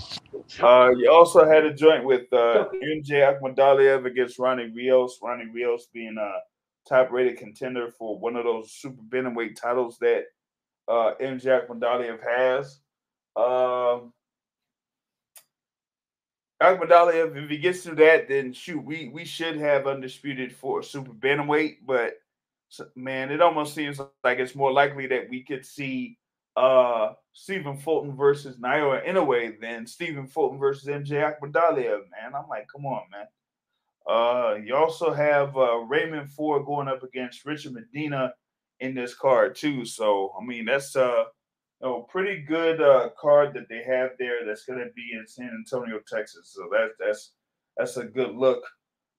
Uh, you also had a joint with uh, MJ Akhmadaliev against Ronnie Rios. Ronnie Rios being a top rated contender for one of those super bantamweight titles that uh, MJ Akhmadaliev has. Um, Akhmadaliev, if he gets through that, then shoot, we we should have undisputed for super bantamweight. But man, it almost seems like it's more likely that we could see uh Stephen Fulton versus Naoya Inoue than Stephen Fulton versus MJ Akhmadaliev, man. I'm like, come on, man. Uh you also have uh Raymond Ford going up against Richard Medina in this card too. So I mean that's uh know, pretty good uh card that they have there that's gonna be in San Antonio, Texas. So that's that's that's a good look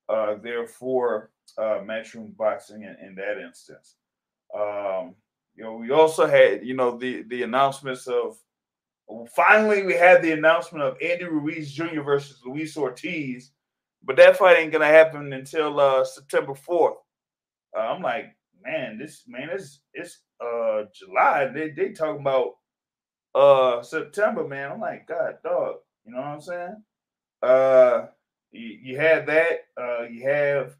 uh, there for uh, matchroom boxing in, in that instance. Um, you know, we also had you know the the announcements of finally we had the announcement of Andy Ruiz Jr. versus Luis Ortiz, but that fight ain't gonna happen until uh, September fourth. Uh, I'm like, man, this man is it's uh July. They they talking about uh September, man. I'm like, God, dog. You know what I'm saying? Uh, you, you had that. Uh, you have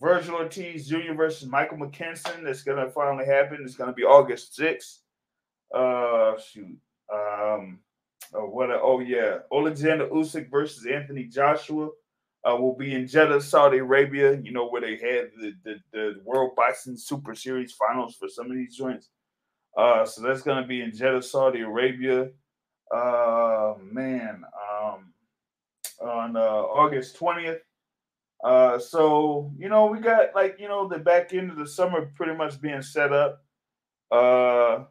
Vergil Ortiz Jr. versus Michael McKinson. That's gonna finally happen. It's gonna be August 6th. Uh, shoot. Um, oh, what? A, oh yeah, Alexander Usyk versus Anthony Joshua. Uh, will be in Jeddah, Saudi Arabia. You know where they had the, the the World Boxing Super Series finals for some of these joints. Uh, so that's gonna be in Jeddah, Saudi Arabia. Uh, man, um, on uh, August twentieth. Uh, so you know we got like you know the back end of the summer pretty much being set up. Uh,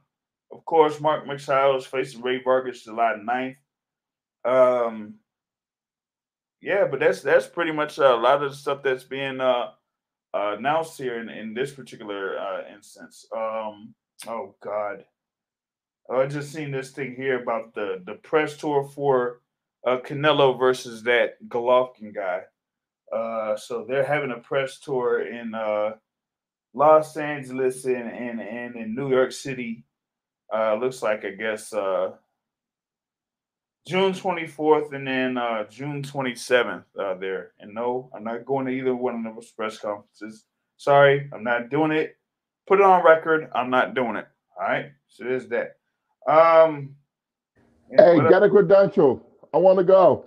of course, Mark Magsayo facing Rey Vargas July 9th. Um, yeah, but that's that's pretty much a lot of the stuff that's being uh, uh announced here in, in this particular uh, instance. Um, oh God, I just seen this thing here about the the press tour for uh, Canelo versus that Golovkin guy. Uh, so they're having a press tour in uh, Los Angeles and, and and in New York City. Uh, looks like I guess uh, June 24th and then uh, June 27th uh, there. And no, I'm not going to either one of those press conferences. Sorry, I'm not doing it. Put it on record. I'm not doing it. All right. So there's that. Um, Hey, get a credential. I want to go.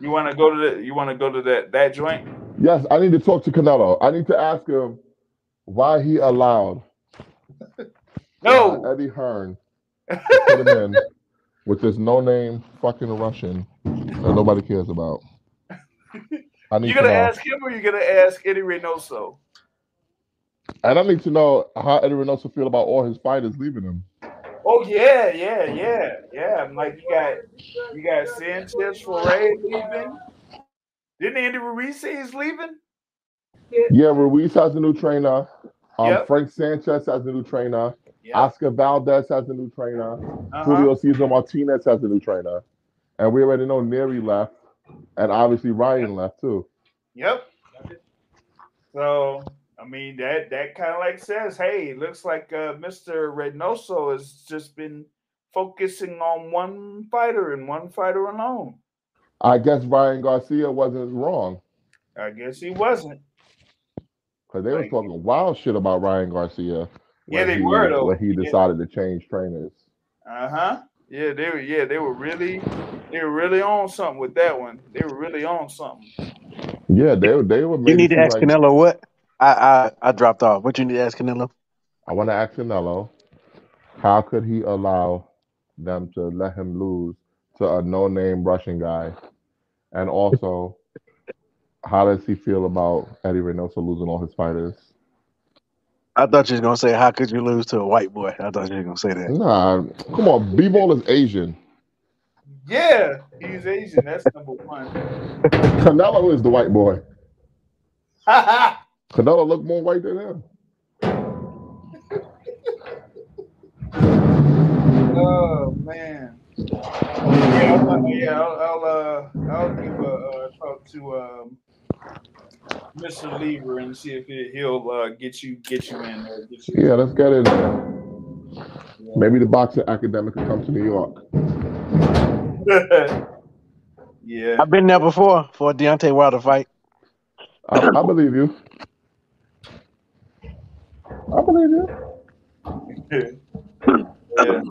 You want to go to the? You want to go to that that joint? Yes, I need to talk to Canelo. I need to ask him why he allowed No. Eddie Hearn to put him in with this no-name fucking Russian that nobody cares about. I need You to gonna know. ask him or you gonna ask Eddie Reynoso? And I need to know how Eddie Reynoso feel about all his fighters leaving him. Oh yeah, yeah, yeah, yeah. I'm like you got you got Sanchez Foray leaving. Didn't Andy Ruiz say he's leaving? Yeah, Ruiz has a new trainer. Um, Yep. Frank Sanchez has a new trainer. Yeah. Oscar Valdez has a new trainer. Uh-huh. Julio Cesar Martinez has a new trainer. And we already know Nery left. And obviously Ryan left too. Yep. So I mean that that kind of like says, hey, it looks like uh, Mr. Reynoso has just been focusing on one fighter and one fighter alone. I guess Ryan Garcia wasn't wrong. I guess he wasn't. Because they were talking wild shit about Ryan Garcia. Yeah, when they he, were, though. When he Yeah. decided to change trainers. Uh huh. Yeah, they were. Yeah, they were really, they were really on something with that one. They were really on something. Yeah, they were they were You need to ask like- Canelo what? I, I I dropped off. What you need to ask Canelo? I want to ask Canelo, how could he allow them to let him lose to a no-name Russian guy? And also, how does he feel about Eddie Reynoso losing all his fighters? I thought you was gonna say, "How could you lose to a white boy?" I thought you were gonna say that. Nah, come on, Bivol is Asian. Yeah, he's Asian. That's number one. Canelo is the white boy. Ha Canelo look more white than him. Oh man. Yeah, I'll, yeah, I'll, I'll uh, I'll give a uh, talk to um, Mr. Lever and see if he, he'll uh, get you get you in there. Get you. Yeah, let's get in there. Maybe the boxing academic could come to New York. yeah. I've been there before for a Deontay Wilder fight. I, I believe you. I believe you. yeah.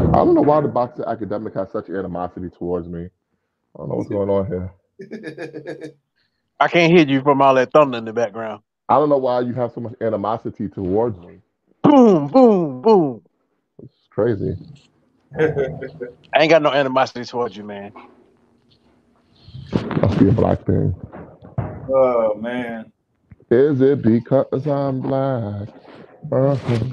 I don't know why the boxing academic has such animosity towards me. I don't know what's going on here. I can't hear you from all that thunder in the background. I don't know why you have so much animosity towards me. Boom, boom, boom. It's crazy. I ain't got no animosity towards you, man. Must be a black thing. oh man. Is it because I'm black? Uh-huh.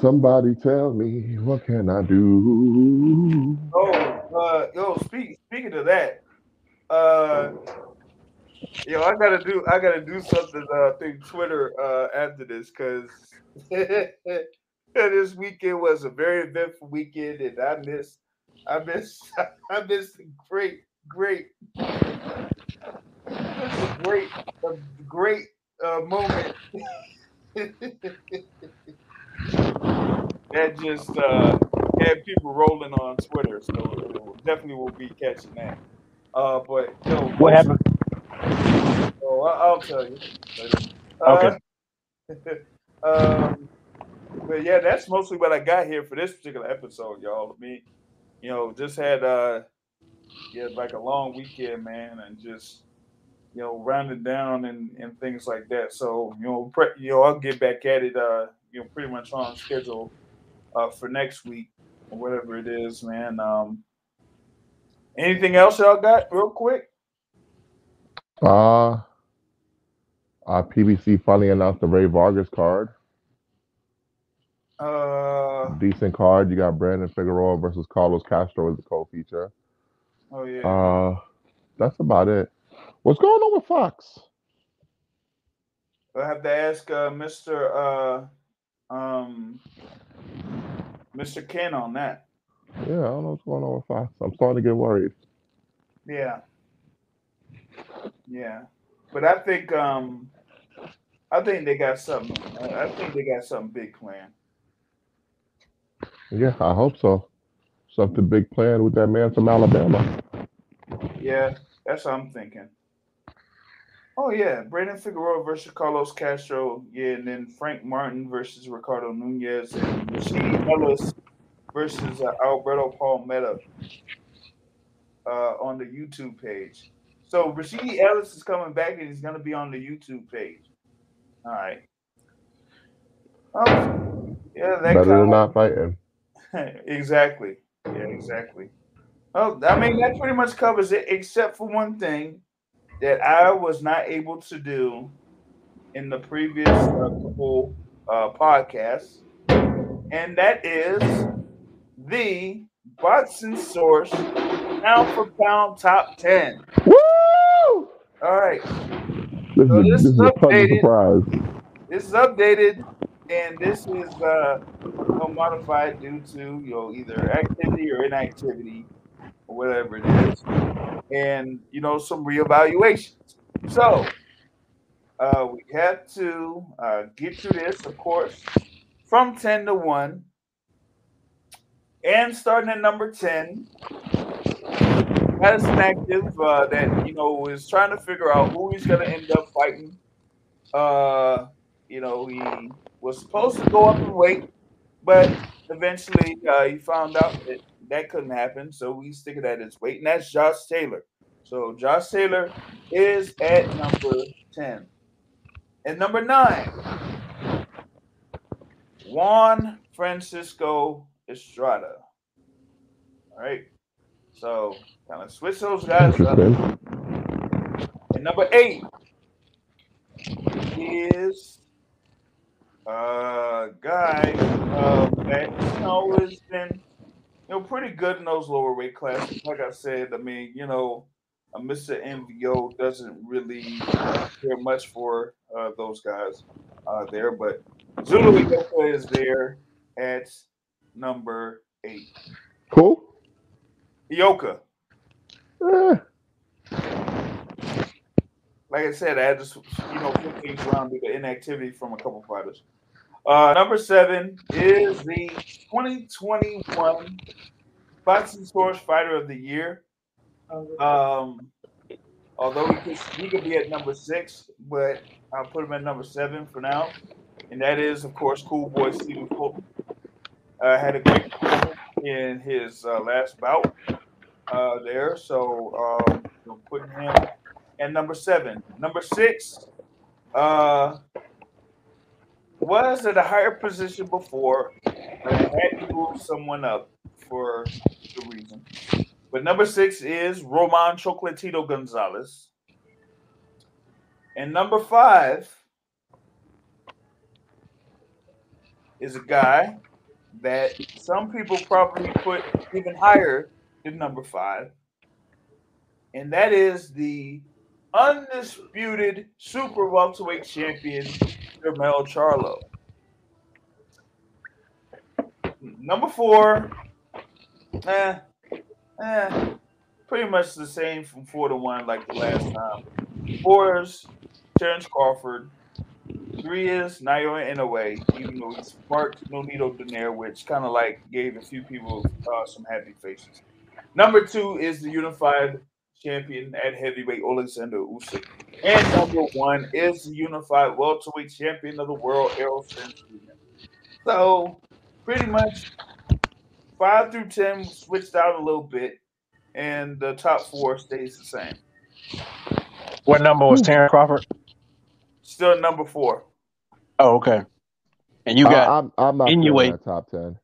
Somebody tell me what can I do? Oh, uh, yo, speak, speaking of that, Uh, yo, I gotta do. I gotta do something. Uh, through Twitter. Uh, after this, cause this weekend was a very eventful weekend, and I missed. I missed. I missed great, great, great, a great uh, moment. that just uh, had people rolling on Twitter, so definitely will be catching that. Uh, but yo, What happened? Oh, I- I'll tell you. later. Uh, um, but yeah, that's mostly what I got here for this particular episode, y'all. I mean, you know, just had uh, yeah, like a long weekend, man, and just you know, rounding down and and things like that. So you know, pre- you know, I'll get back at it. Uh, you know, pretty much on schedule uh for next week or whatever it is, man. Um, anything else y'all got, real quick? Uh, uh, PBC finally announced the Rey Vargas card. Uh, Decent card. You got Brandon Figueroa versus Carlos Castro as the co-feature. oh yeah. Uh, that's about it. What's going on with Fox? I have to ask uh, Mr. Uh, um, Mr. Ken on that. Yeah, I don't know what's going on with Fox. I'm starting to get worried. Yeah, yeah, but I think um, I think they got something. I I think they got something big planned. Yeah, I hope so. Something big planned with that man from Alabama. Yeah, that's what I'm thinking. Oh yeah, Brandon Figueroa versus Carlos Castro. Yeah, and then Frank Martin versus Ricardo Nunez and Rashidi Ellis versus uh, Alberto Palmetta uh, on the YouTube page. So Rashidi Ellis is coming back and he's gonna be on the YouTube page. All right. Oh, yeah, that Better than not fighting. exactly. Yeah, exactly. Oh, I mean that pretty much covers it, except for one thing that I was not able to do in the previous uh, couple uh, podcasts, and that is the Boxing Source pound for pound top ten. Woo! All right, This So is, this is updated. this is updated, and this is uh, modified due to you know either activity or inactivity or whatever it is, and you know some reevaluations. So uh, we have to uh, get through this, of course, from ten to one, and starting at number ten. Is an active uh, that you know is trying to figure out who he's going to end up fighting. Uh, you know, he was supposed to go up in weight, but eventually uh, he found out that that couldn't happen. So we stick it at his weight, and that's Josh Taylor. So Josh Taylor is at number 10. At number nine, Juan Francisco Estrada. All right. So kind of switch those guys up. And number eight is a guy uh, that you know has been you know pretty good in those lower weight classes. Like I said, I mean, you know, uh, Mr. MVO doesn't really uh, care much for uh, those guys uh, there, but Zulu is there at number eight. Cool. Ioka. Eh, like I said, I had to, you know, flip things around due to inactivity from a couple fighters. Uh, number seven is the 2021 Boxing Source Fighter of the Year. Um, although he could, he could be at number six, but I'll put him at number seven for now. And that is, of course, Cool Boy Stephen Fulton. Uh, had a great in his uh, last bout uh, there. So, um, putting him at number seven. Number six uh, was at a higher position before, I had to move someone up for the reason. But number six is Roman Chocolatito Gonzalez. And number five is a guy that some people probably put even higher than number five. and that is the undisputed super welterweight champion Jermell Charlo. Number four, eh, eh, pretty much the same from four to one like the last time. Four is Terrence Crawford. Three is Naoya Inoue, even though he sparked Nonito Donaire, which kind of like gave a few people uh, some happy faces. Number two is the unified champion at heavyweight Alexander Usyk, and number one is the unified welterweight champion of the world Errol Spence So pretty much five through ten switched out a little bit, and the top four stays the same. What number was Terrence Crawford? Still number four. Oh, okay. And you I, got I'm, I'm not Inoue. feeling that top ten.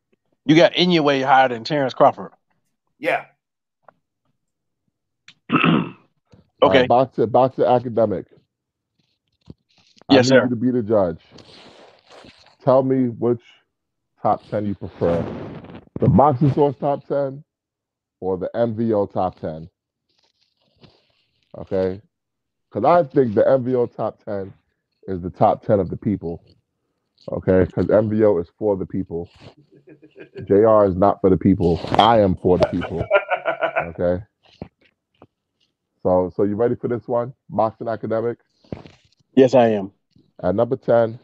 you got Inoue higher than Terrence Crawford. Yeah. Okay. Uh, right, back to back to academic. I Yes, need sir. you to be the judge. Tell me which top ten you prefer: the Boxing Source top ten or the MVO top ten. Okay, because I think the MVO top ten is the top ten of the people. Okay, because MVO is for the people. JR is not for the people. I am for the people. Okay. So, so you ready for this one? Boxing academic. Yes, I am. At number 10,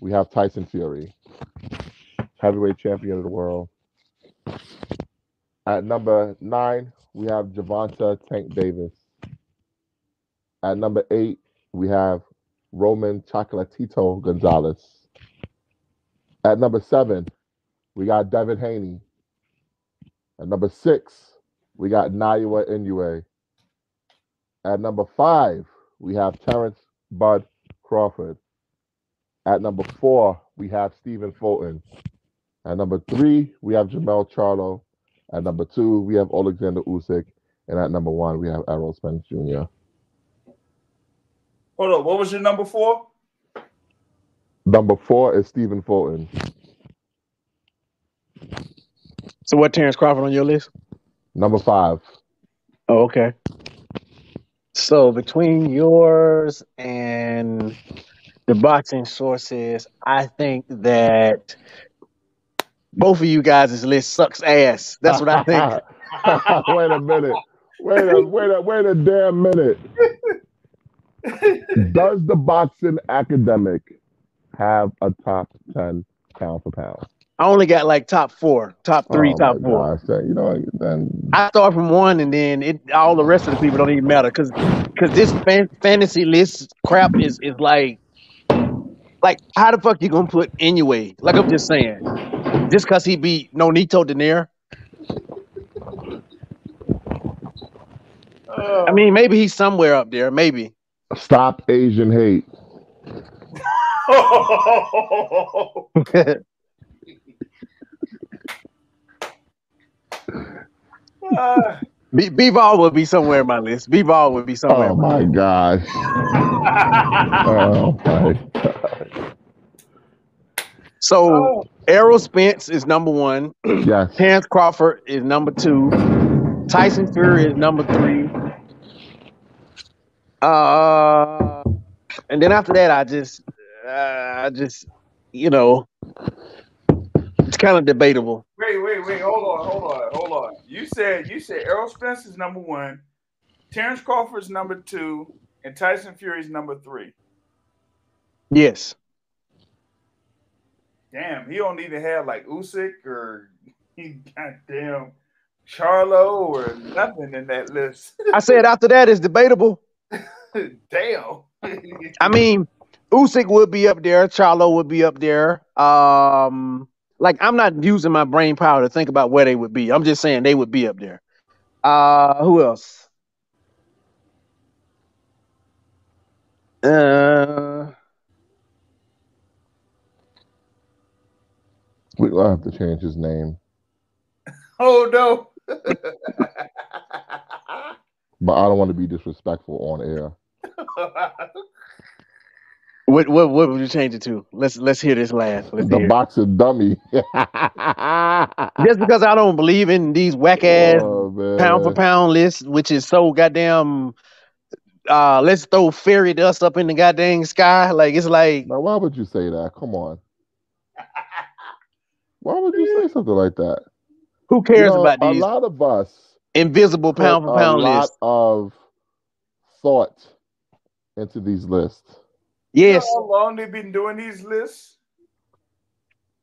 we have Tyson Fury, heavyweight champion of the world. At number 9, we have Gervonta Tank Davis. At number 8, we have Roman Chocolatito Gonzalez. At number 7, we got Devin Haney. At number 6, we got Naoya Inoue. At number 5, we have Terrence Bud Crawford. At number four, we have Stephen Fulton. At number three, we have Jermell Charlo. At number two, we have Alexander Usyk. And at number one, we have Errol Spence Jr. Hold on. What was your number four? Number four is Stephen Fulton. So what Terrence Crawford on your list? Number five. Oh, okay. So between yours and the boxing sources, I think that both of you guys' list sucks ass. That's what I think. wait a minute. Wait a wait a wait a damn minute. Does the boxing academic have a top ten pound for pound? I only got like top four, top three, Oh top my four. gosh, then, you know, then I start from one, and then it all the rest of the people don't even matter because because this fan, fantasy list crap is is like like how the fuck you gonna put anyway? Like I'm just saying, just because he beat Nonito Donaire. I mean, maybe he's somewhere up there. Maybe. stop Asian hate. Ah, Bivol would be somewhere in my list. Bivol would be somewhere. Oh in my my gosh. Oh my God. So oh, Errol Spence is number one. Yes. Terrence Crawford is number two. Tyson Fury is number three. Uh, and then after that, I just, uh, I just, you know, it's kind of debatable. wait, wait, wait. Hold on, hold on, hold on. You said you said Errol Spence is number one, Terrence Crawford's number two, and Tyson Fury's number three. Yes. Damn, he don't even have like Usyk or he goddamn Charlo or nothing in that list. I said after that is debatable. Damn. I mean, Usyk would be up there. Charlo would be up there. Um, like I'm not using my brain power to think about where they would be. I'm just saying they would be up there. Uh, who else? Uh, We will have to change his name. oh no. But I don't want to be disrespectful on air. What what what would you change it to? Let's let's hear this last. Let's The hear. it. boxing dummy. Just because I don't believe in these whack ass oh, pound for pound lists, which is so goddamn. Uh, let's throw fairy dust up in the goddamn sky. Like it's like Now, why would you say that? Come on. Why would you say something like that? who You cares know, about these? a lot of us invisible pound for a pound lot lists? of thought into these lists. Yes, How long they've been doing these lists?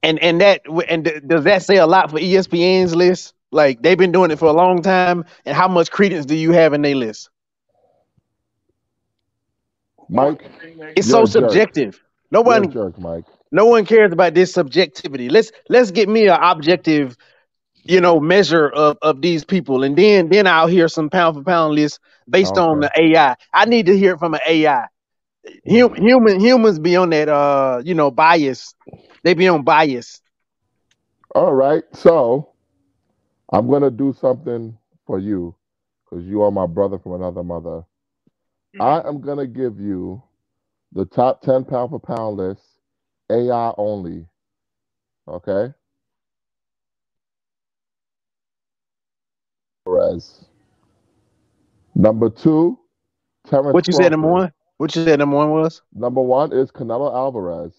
and and that and th- does that say a lot for ESPN's list? Like they've been doing it for a long time, and how much credence do you have in their list? Mike, It's so a jerk. subjective. No one, jerk, Mike. no one cares about this subjectivity. Let's let's get me an objective, you know, measure of, of these people, and then then I'll hear some pound for pound list based on the AI. I need to hear it from an AI. Hum, human humans be on that uh you know bias. They be on bias. All right. So I'm going to do something for you because you are my brother from another mother. I am going to give you the top 10 pound for pound list, AI only. Okay. Perez. Number two, Terrence What you said number Crawford. one? What you said number one was? Number one is Canelo Alvarez.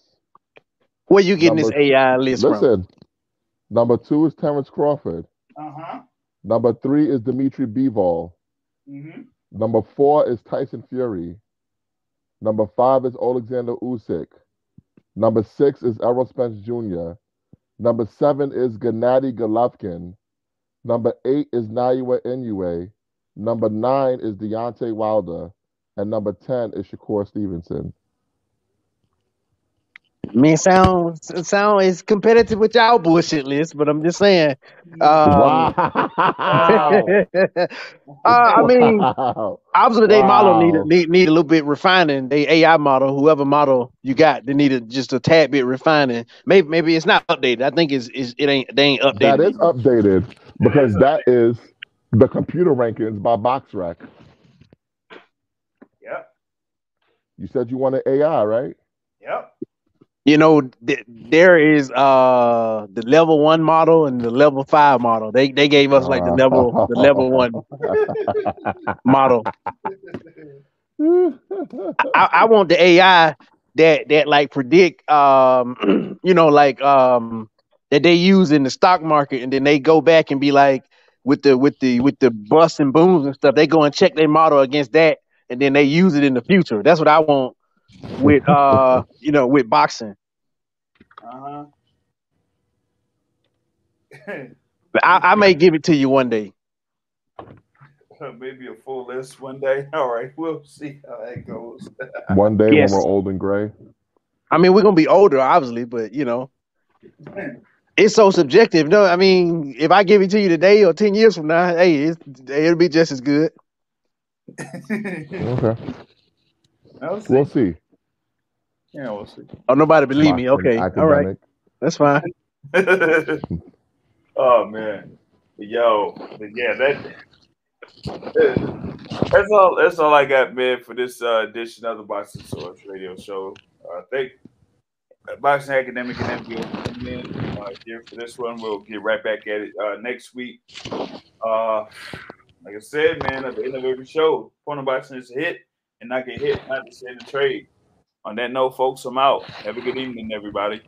Where you getting Number- this AI list from? Listen, number two is Terrence Crawford. Uh huh. Number three is Dimitri Bivol. Mm-hmm. Number four is Tyson Fury. Number five is Alexander Usyk. Number six is Errol Spence Jr. Number seven is Gennady Golovkin. Number eight is Naoya Inoue. Number nine is Deontay Wilder. And number 10 is Shakur Stevenson. Man, sound sound is competitive with y'all bullshit list, but I'm just saying. Um, wow. uh, I mean, Wow. obviously they model need, need need a little bit refining. They AI model, whoever model you got, they need a, just a tad bit refining. Maybe maybe it's not updated. I think it's, it's it ain't they ain't updated. That is updated because that is the computer rankings by BoxRec. Yep. You said you wanted AI, right? Yep. You know, th- there is uh the level one model and the level five model. They they gave us like the level the level one model. I, I want the AI that that like predict um you know like um that they use in the stock market and then they go back and be like with the with the with the busts and booms and stuff they go and check their model against that and then they use it in the future that's what I want with uh you know with boxing Uh But I, I may give it to you one day. Maybe a full list one day. All right, we'll see how that goes. One day Yes. when we're old and gray. I mean we're gonna be older obviously but you know it's so subjective no I mean if I give it to you today or 10 years from now hey it's, it'll be just as good Okay. I'll see. We'll see. Yeah, we'll see. Oh, nobody believe me. Boxing Okay, all right, that's fine. oh man, yo, yeah, that that's all. That's all I got, man, for this uh, edition of the Boxing Source Radio Show. Uh, thank Boxing Academic and MVO for uh, here for this one. We'll get right back at it uh, next week. Uh, like I said, man, at the end of every show, of boxing is a hit, and not get hit, not to say the trade. On that note, folks, I'm out. Have a good evening, everybody.